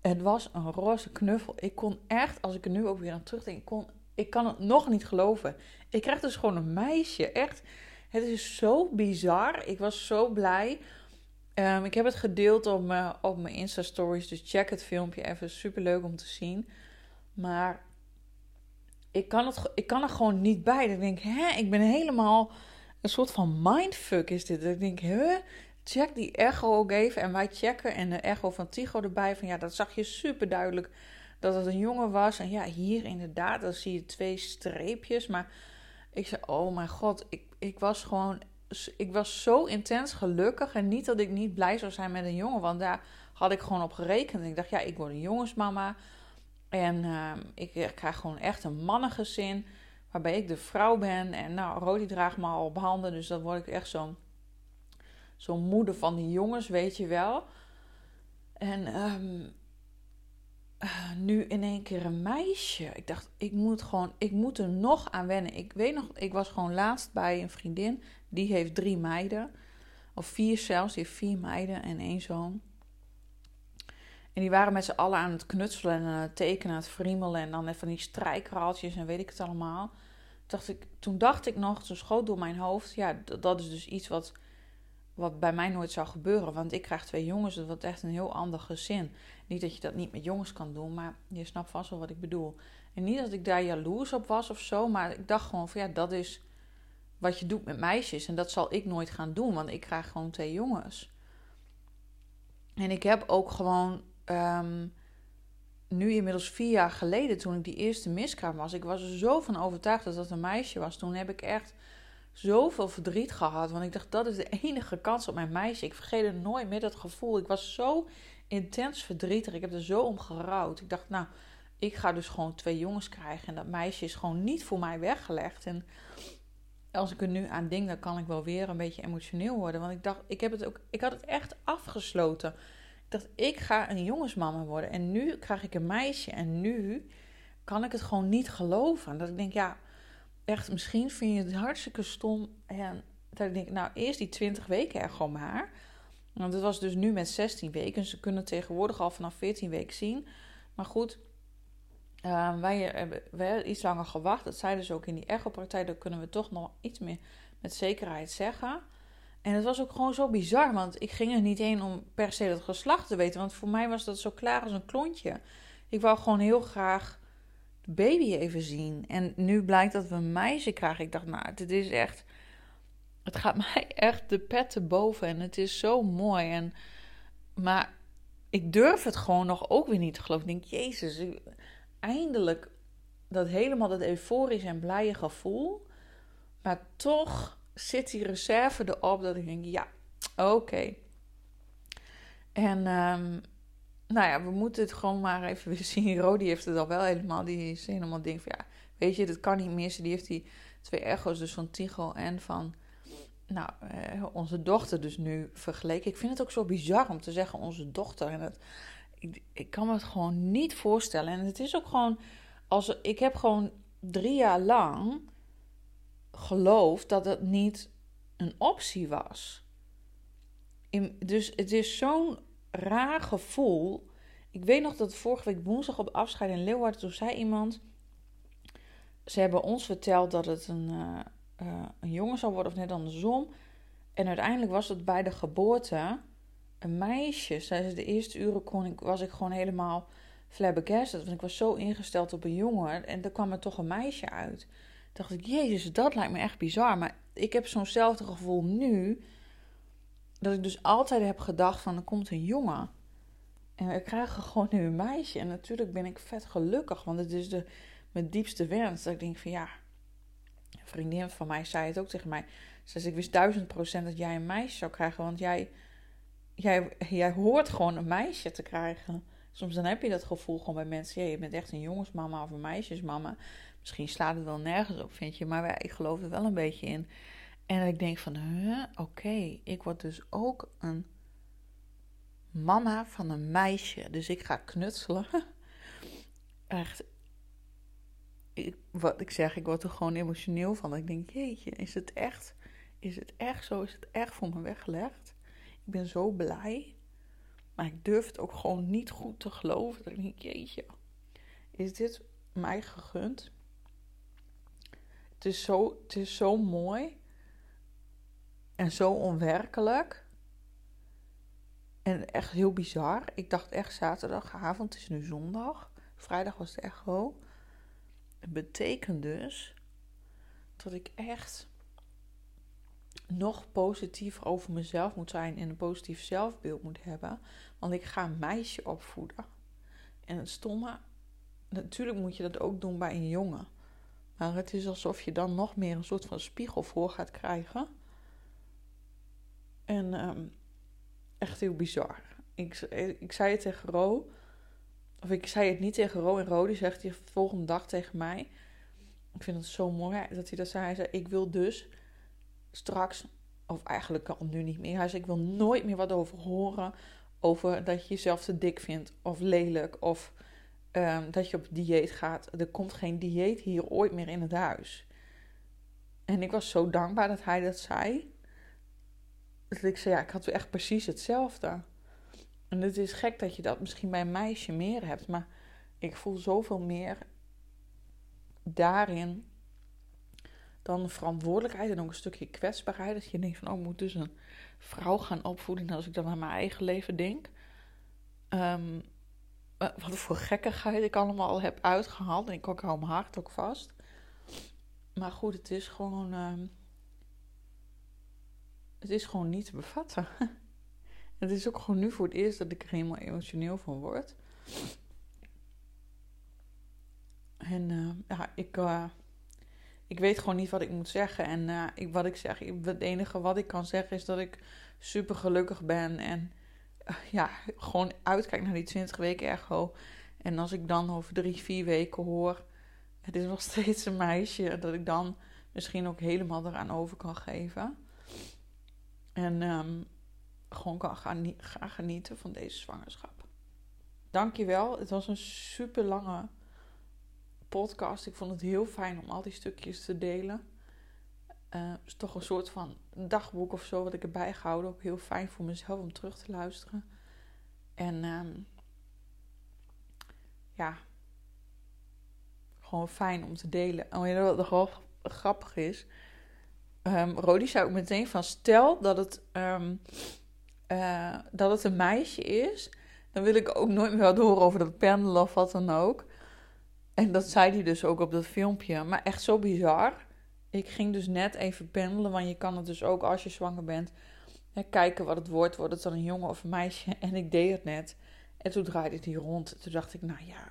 Het was een roze knuffel. Ik kon echt, als ik er nu ook weer aan terugdenk, ik, kon, ik kan het nog niet geloven. Ik krijg dus gewoon een meisje. Echt, het is zo bizar. Ik was zo blij. Um, ik heb het gedeeld op mijn, op mijn Insta-stories, dus check het filmpje even. Super leuk om te zien. Maar ik kan, het, ik kan er gewoon niet bij. Ik denk, hè, ik ben helemaal een soort van mindfuck is dit. Ik denk, hè, check die echo ook even. En wij checken en de echo van Tigo erbij. Van ja, dat zag je super duidelijk dat het een jongen was. En ja, hier inderdaad, dan zie je twee streepjes. Maar ik zei, oh mijn god, ik, ik was gewoon... Ik was zo intens gelukkig. En niet dat ik niet blij zou zijn met een jongen. Want daar had ik gewoon op gerekend. En ik dacht, ja, ik word een jongensmama. En uh, ik, ik krijg gewoon echt een mannengezin. Waarbij ik de vrouw ben. En nou, Rodi draagt me al op handen. Dus dan word ik echt zo'n zo'n moeder van die jongens, weet je wel. En um, nu in één keer een meisje. Ik dacht, ik moet gewoon, ik moet er nog aan wennen. Ik weet nog, ik was gewoon laatst bij een vriendin. Die heeft drie meiden. Of vier zelfs, die heeft vier meiden en één zoon. En die waren met z'n allen aan het knutselen en het tekenen, aan het friemelen. En dan even van die strijkraaltjes en weet ik het allemaal. Dacht ik, toen dacht ik nog, zo schoot door mijn hoofd. Ja, dat is dus iets wat wat bij mij nooit zou gebeuren, want ik krijg twee jongens. Dat wordt echt een heel ander gezin. Niet dat je dat niet met jongens kan doen, maar je snapt vast wel wat ik bedoel. En niet dat ik daar jaloers op was of zo, maar ik dacht gewoon van ja, dat is wat je doet met meisjes. En dat zal ik nooit gaan doen, want ik krijg gewoon twee jongens. En ik heb ook gewoon, um, nu inmiddels vier jaar geleden, toen ik die eerste miskraam was, ik was er zo van overtuigd dat dat een meisje was. Toen heb ik echt zoveel verdriet gehad. Want ik dacht, dat is de (laughs) enige kans op mijn meisje. Ik vergeet het nooit meer dat gevoel. Ik was zo intens verdrietig. Ik heb er zo om gerouwd. Ik dacht, nou, ik ga dus gewoon twee jongens krijgen. En dat meisje is gewoon niet voor mij weggelegd. En als ik er nu aan denk, dan kan ik wel weer een beetje emotioneel worden. Want ik dacht, ik heb het ook, ik had het echt afgesloten. Ik dacht, ik ga een jongensmama worden. En nu krijg ik een meisje. En nu kan ik het gewoon niet geloven. Dat ik denk, ja, echt, misschien vind je het hartstikke stom. En dat ik denk, nou, eerst die 20 weken er gewoon maar. Want het was dus nu met 16 weken. Ze kunnen tegenwoordig al vanaf 14 weken zien. Maar goed, uh, wij, hebben iets langer gewacht. Dat zeiden ze ook in die echopraktijk. Dan kunnen we toch nog iets meer met zekerheid zeggen. En het was ook gewoon zo bizar. Want ik ging er niet heen om per se dat geslacht te weten. Want voor mij was dat zo klaar als een klontje. Ik wou gewoon heel graag baby even zien. En nu blijkt dat we een meisje krijgen. Ik dacht, nou, dit is echt. Het gaat (laughs) mij echt de pet te boven. En het is zo mooi. En, maar ik durf het gewoon nog ook weer niet te geloven. Ik denk, Jezus, eindelijk dat helemaal dat euforisch en blije gevoel. Maar toch zit die reserve erop dat ik denk, ja, oké. En um, nou ja, we moeten het gewoon maar even (laughs) zien. Rodi heeft het al wel helemaal. Die is helemaal ding van ja, weet je, dat kan niet missen. Die heeft die twee echo's, dus van Tigo en van nou, eh, onze dochter dus nu vergeleken. Ik vind het ook zo bizar om te zeggen onze dochter. En ik, ik kan me het gewoon niet voorstellen. En het is ook gewoon, als, ik heb gewoon drie jaar lang geloofd dat het niet een optie was. In, dus het is zo'n raar gevoel. Ik weet nog dat vorige week woensdag op afscheid in Leeuwarden, toen zei iemand... Ze hebben ons verteld dat het een, uh, uh, een jongen zou worden of net andersom. En uiteindelijk was het bij de geboorte een meisje. Tijdens de eerste uren kon ik, was ik gewoon helemaal flabbergasted. Want ik was zo ingesteld op een jongen. En er kwam er toch een meisje uit. Dacht ik, jezus, dat lijkt me echt bizar. Maar ik heb zo'nzelfde gevoel nu. Dat ik dus altijd heb gedacht van, er komt een jongen. En we krijgen gewoon nu een meisje. En natuurlijk ben ik vet gelukkig. Want het is de, mijn diepste wens. Dat ik denk van, ja... Een vriendin van mij zei het ook tegen mij. Ze zei, ik wist duizend procent dat jij een meisje zou krijgen. Want jij jij, jij hoort gewoon een meisje te krijgen. Soms dan heb je dat gevoel gewoon bij mensen. Ja, je bent echt een jongensmama of een meisjesmama. Misschien slaat het wel nergens op, vind je. Maar ik geloof er wel een beetje in. En ik denk van, oké, ik word dus ook een mama van een meisje. Dus ik ga knutselen. (laughs) Echt. Ik, wat ik zeg, ik word er gewoon emotioneel van. Ik denk, jeetje, is het echt? Is het echt zo? Is het echt voor me weggelegd? Ik ben zo blij. Maar ik durf het ook gewoon niet goed te geloven. Dat ik denk, jeetje, is dit mij gegund? Het is zo, het is zo mooi. En zo onwerkelijk. En echt heel bizar. Ik dacht echt zaterdagavond, het is nu zondag. Vrijdag was de echo. Het betekent dus dat ik echt nog positiever over mezelf moet zijn en een positief zelfbeeld moet hebben. Want ik ga een meisje opvoeden. En het stomme, natuurlijk moet je dat ook doen bij een jongen. Maar het is alsof je dan nog meer een soort van spiegel voor gaat krijgen. En ehm, echt heel bizar. Ik, ik zei het tegen Ro. Of ik zei het niet tegen Ro. En Ro die zegt die volgende dag tegen mij. Ik vind het zo mooi dat hij dat zei. Hij zei, ik wil dus straks, of eigenlijk al nu niet meer. Hij zei: Ik wil nooit meer wat over horen. Over dat je jezelf te dik vindt, of lelijk, of um, dat je op dieet gaat. Er komt geen dieet hier ooit meer in het huis. En ik was zo dankbaar dat hij dat zei. Dat ik zei: Ja, ik had echt precies hetzelfde. En het is gek dat je dat misschien bij een meisje meer hebt, maar ik voel zoveel meer daarin dan verantwoordelijkheid en ook een stukje kwetsbaarheid. Dat je denkt van, oh, ik moet dus een vrouw gaan opvoeden. En als ik dan aan mijn eigen leven denk. Um, wat voor gekkigheid ik allemaal al heb uitgehaald. En ik ook hou mijn hart ook vast. Maar goed, het is gewoon... Um, het is gewoon niet te bevatten. (laughs) het is ook gewoon nu voor het eerst dat ik er helemaal emotioneel van word. En uh, ja, ik... Uh, ik weet gewoon niet wat ik moet zeggen. En uh, ik, wat ik zeg, het enige wat ik kan zeggen is dat ik super gelukkig ben. En ja, gewoon uitkijk naar die 20 weken echo. En als ik dan over drie, vier weken hoor, het is nog (laughs) steeds een meisje, dat ik dan misschien ook helemaal eraan over kan geven. En um, gewoon kan gaan, genieten van deze zwangerschap. Dankjewel. Het was een super lange podcast. Ik vond het heel fijn om al die stukjes te delen. Uh, is toch een soort van dagboek of zo wat ik erbij gehouden. Ook heel fijn voor mezelf om terug te luisteren. En um, ja, gewoon fijn om te delen. En oh, wat nog grappig is. Um, Rodi zei ook meteen van stel dat het, um, uh, dat het een meisje is. Dan wil ik ook nooit meer horen over dat pendelen of wat dan ook. En dat zei hij dus ook op dat filmpje. Maar echt zo bizar. Ik ging dus net even pendelen, want je kan het dus ook als je zwanger bent kijken wat het wordt. Wordt het dan een jongen of een meisje? (laughs) En ik deed het net. En toen draaide het hier rond. Toen dacht ik, nou ja,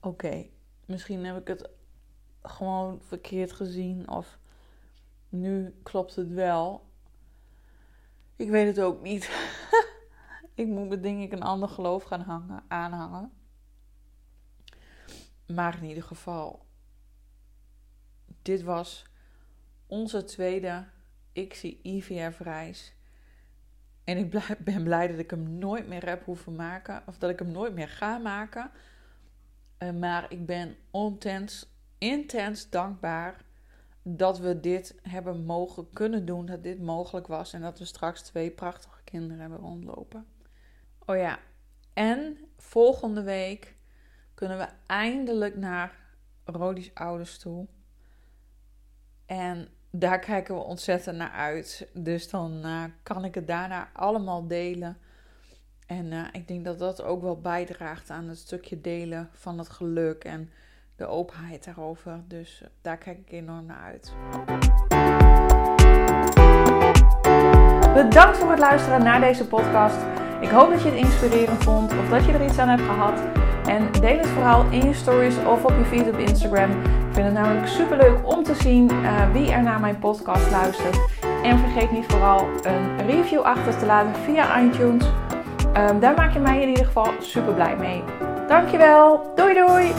oké. Misschien heb ik het gewoon verkeerd gezien. Of nu klopt het wel. Ik weet het ook niet. (laughs) ik moet me denk ik een ander geloof gaan hangen, aanhangen. Maar in ieder geval, dit was onze tweede ik zie IVF-reis. En ik ben blij dat ik hem nooit meer heb hoeven maken. Of dat ik hem nooit meer ga maken. Uh, maar ik ben intens, intens dankbaar dat we dit hebben mogen kunnen doen. Dat dit mogelijk was. En dat we straks twee prachtige kinderen hebben rondlopen. Oh ja, en volgende week kunnen we eindelijk naar Rodi's ouders toe. En daar kijken we ontzettend naar uit. Dus dan uh, kan ik het daarna allemaal delen. En uh, ik denk dat dat ook wel bijdraagt aan het stukje delen van het geluk en de openheid daarover. Dus uh, daar kijk ik enorm naar uit. Bedankt voor het luisteren naar deze podcast. Ik hoop dat je het inspirerend vond of dat je er iets aan hebt gehad. En deel het vooral in je stories of op je feed op Instagram. Ik vind het namelijk super leuk om te zien uh, wie er naar mijn podcast luistert. En vergeet niet vooral een review achter te laten via iTunes. Um, daar maak je mij in ieder geval super blij mee. Dankjewel. Doei doei.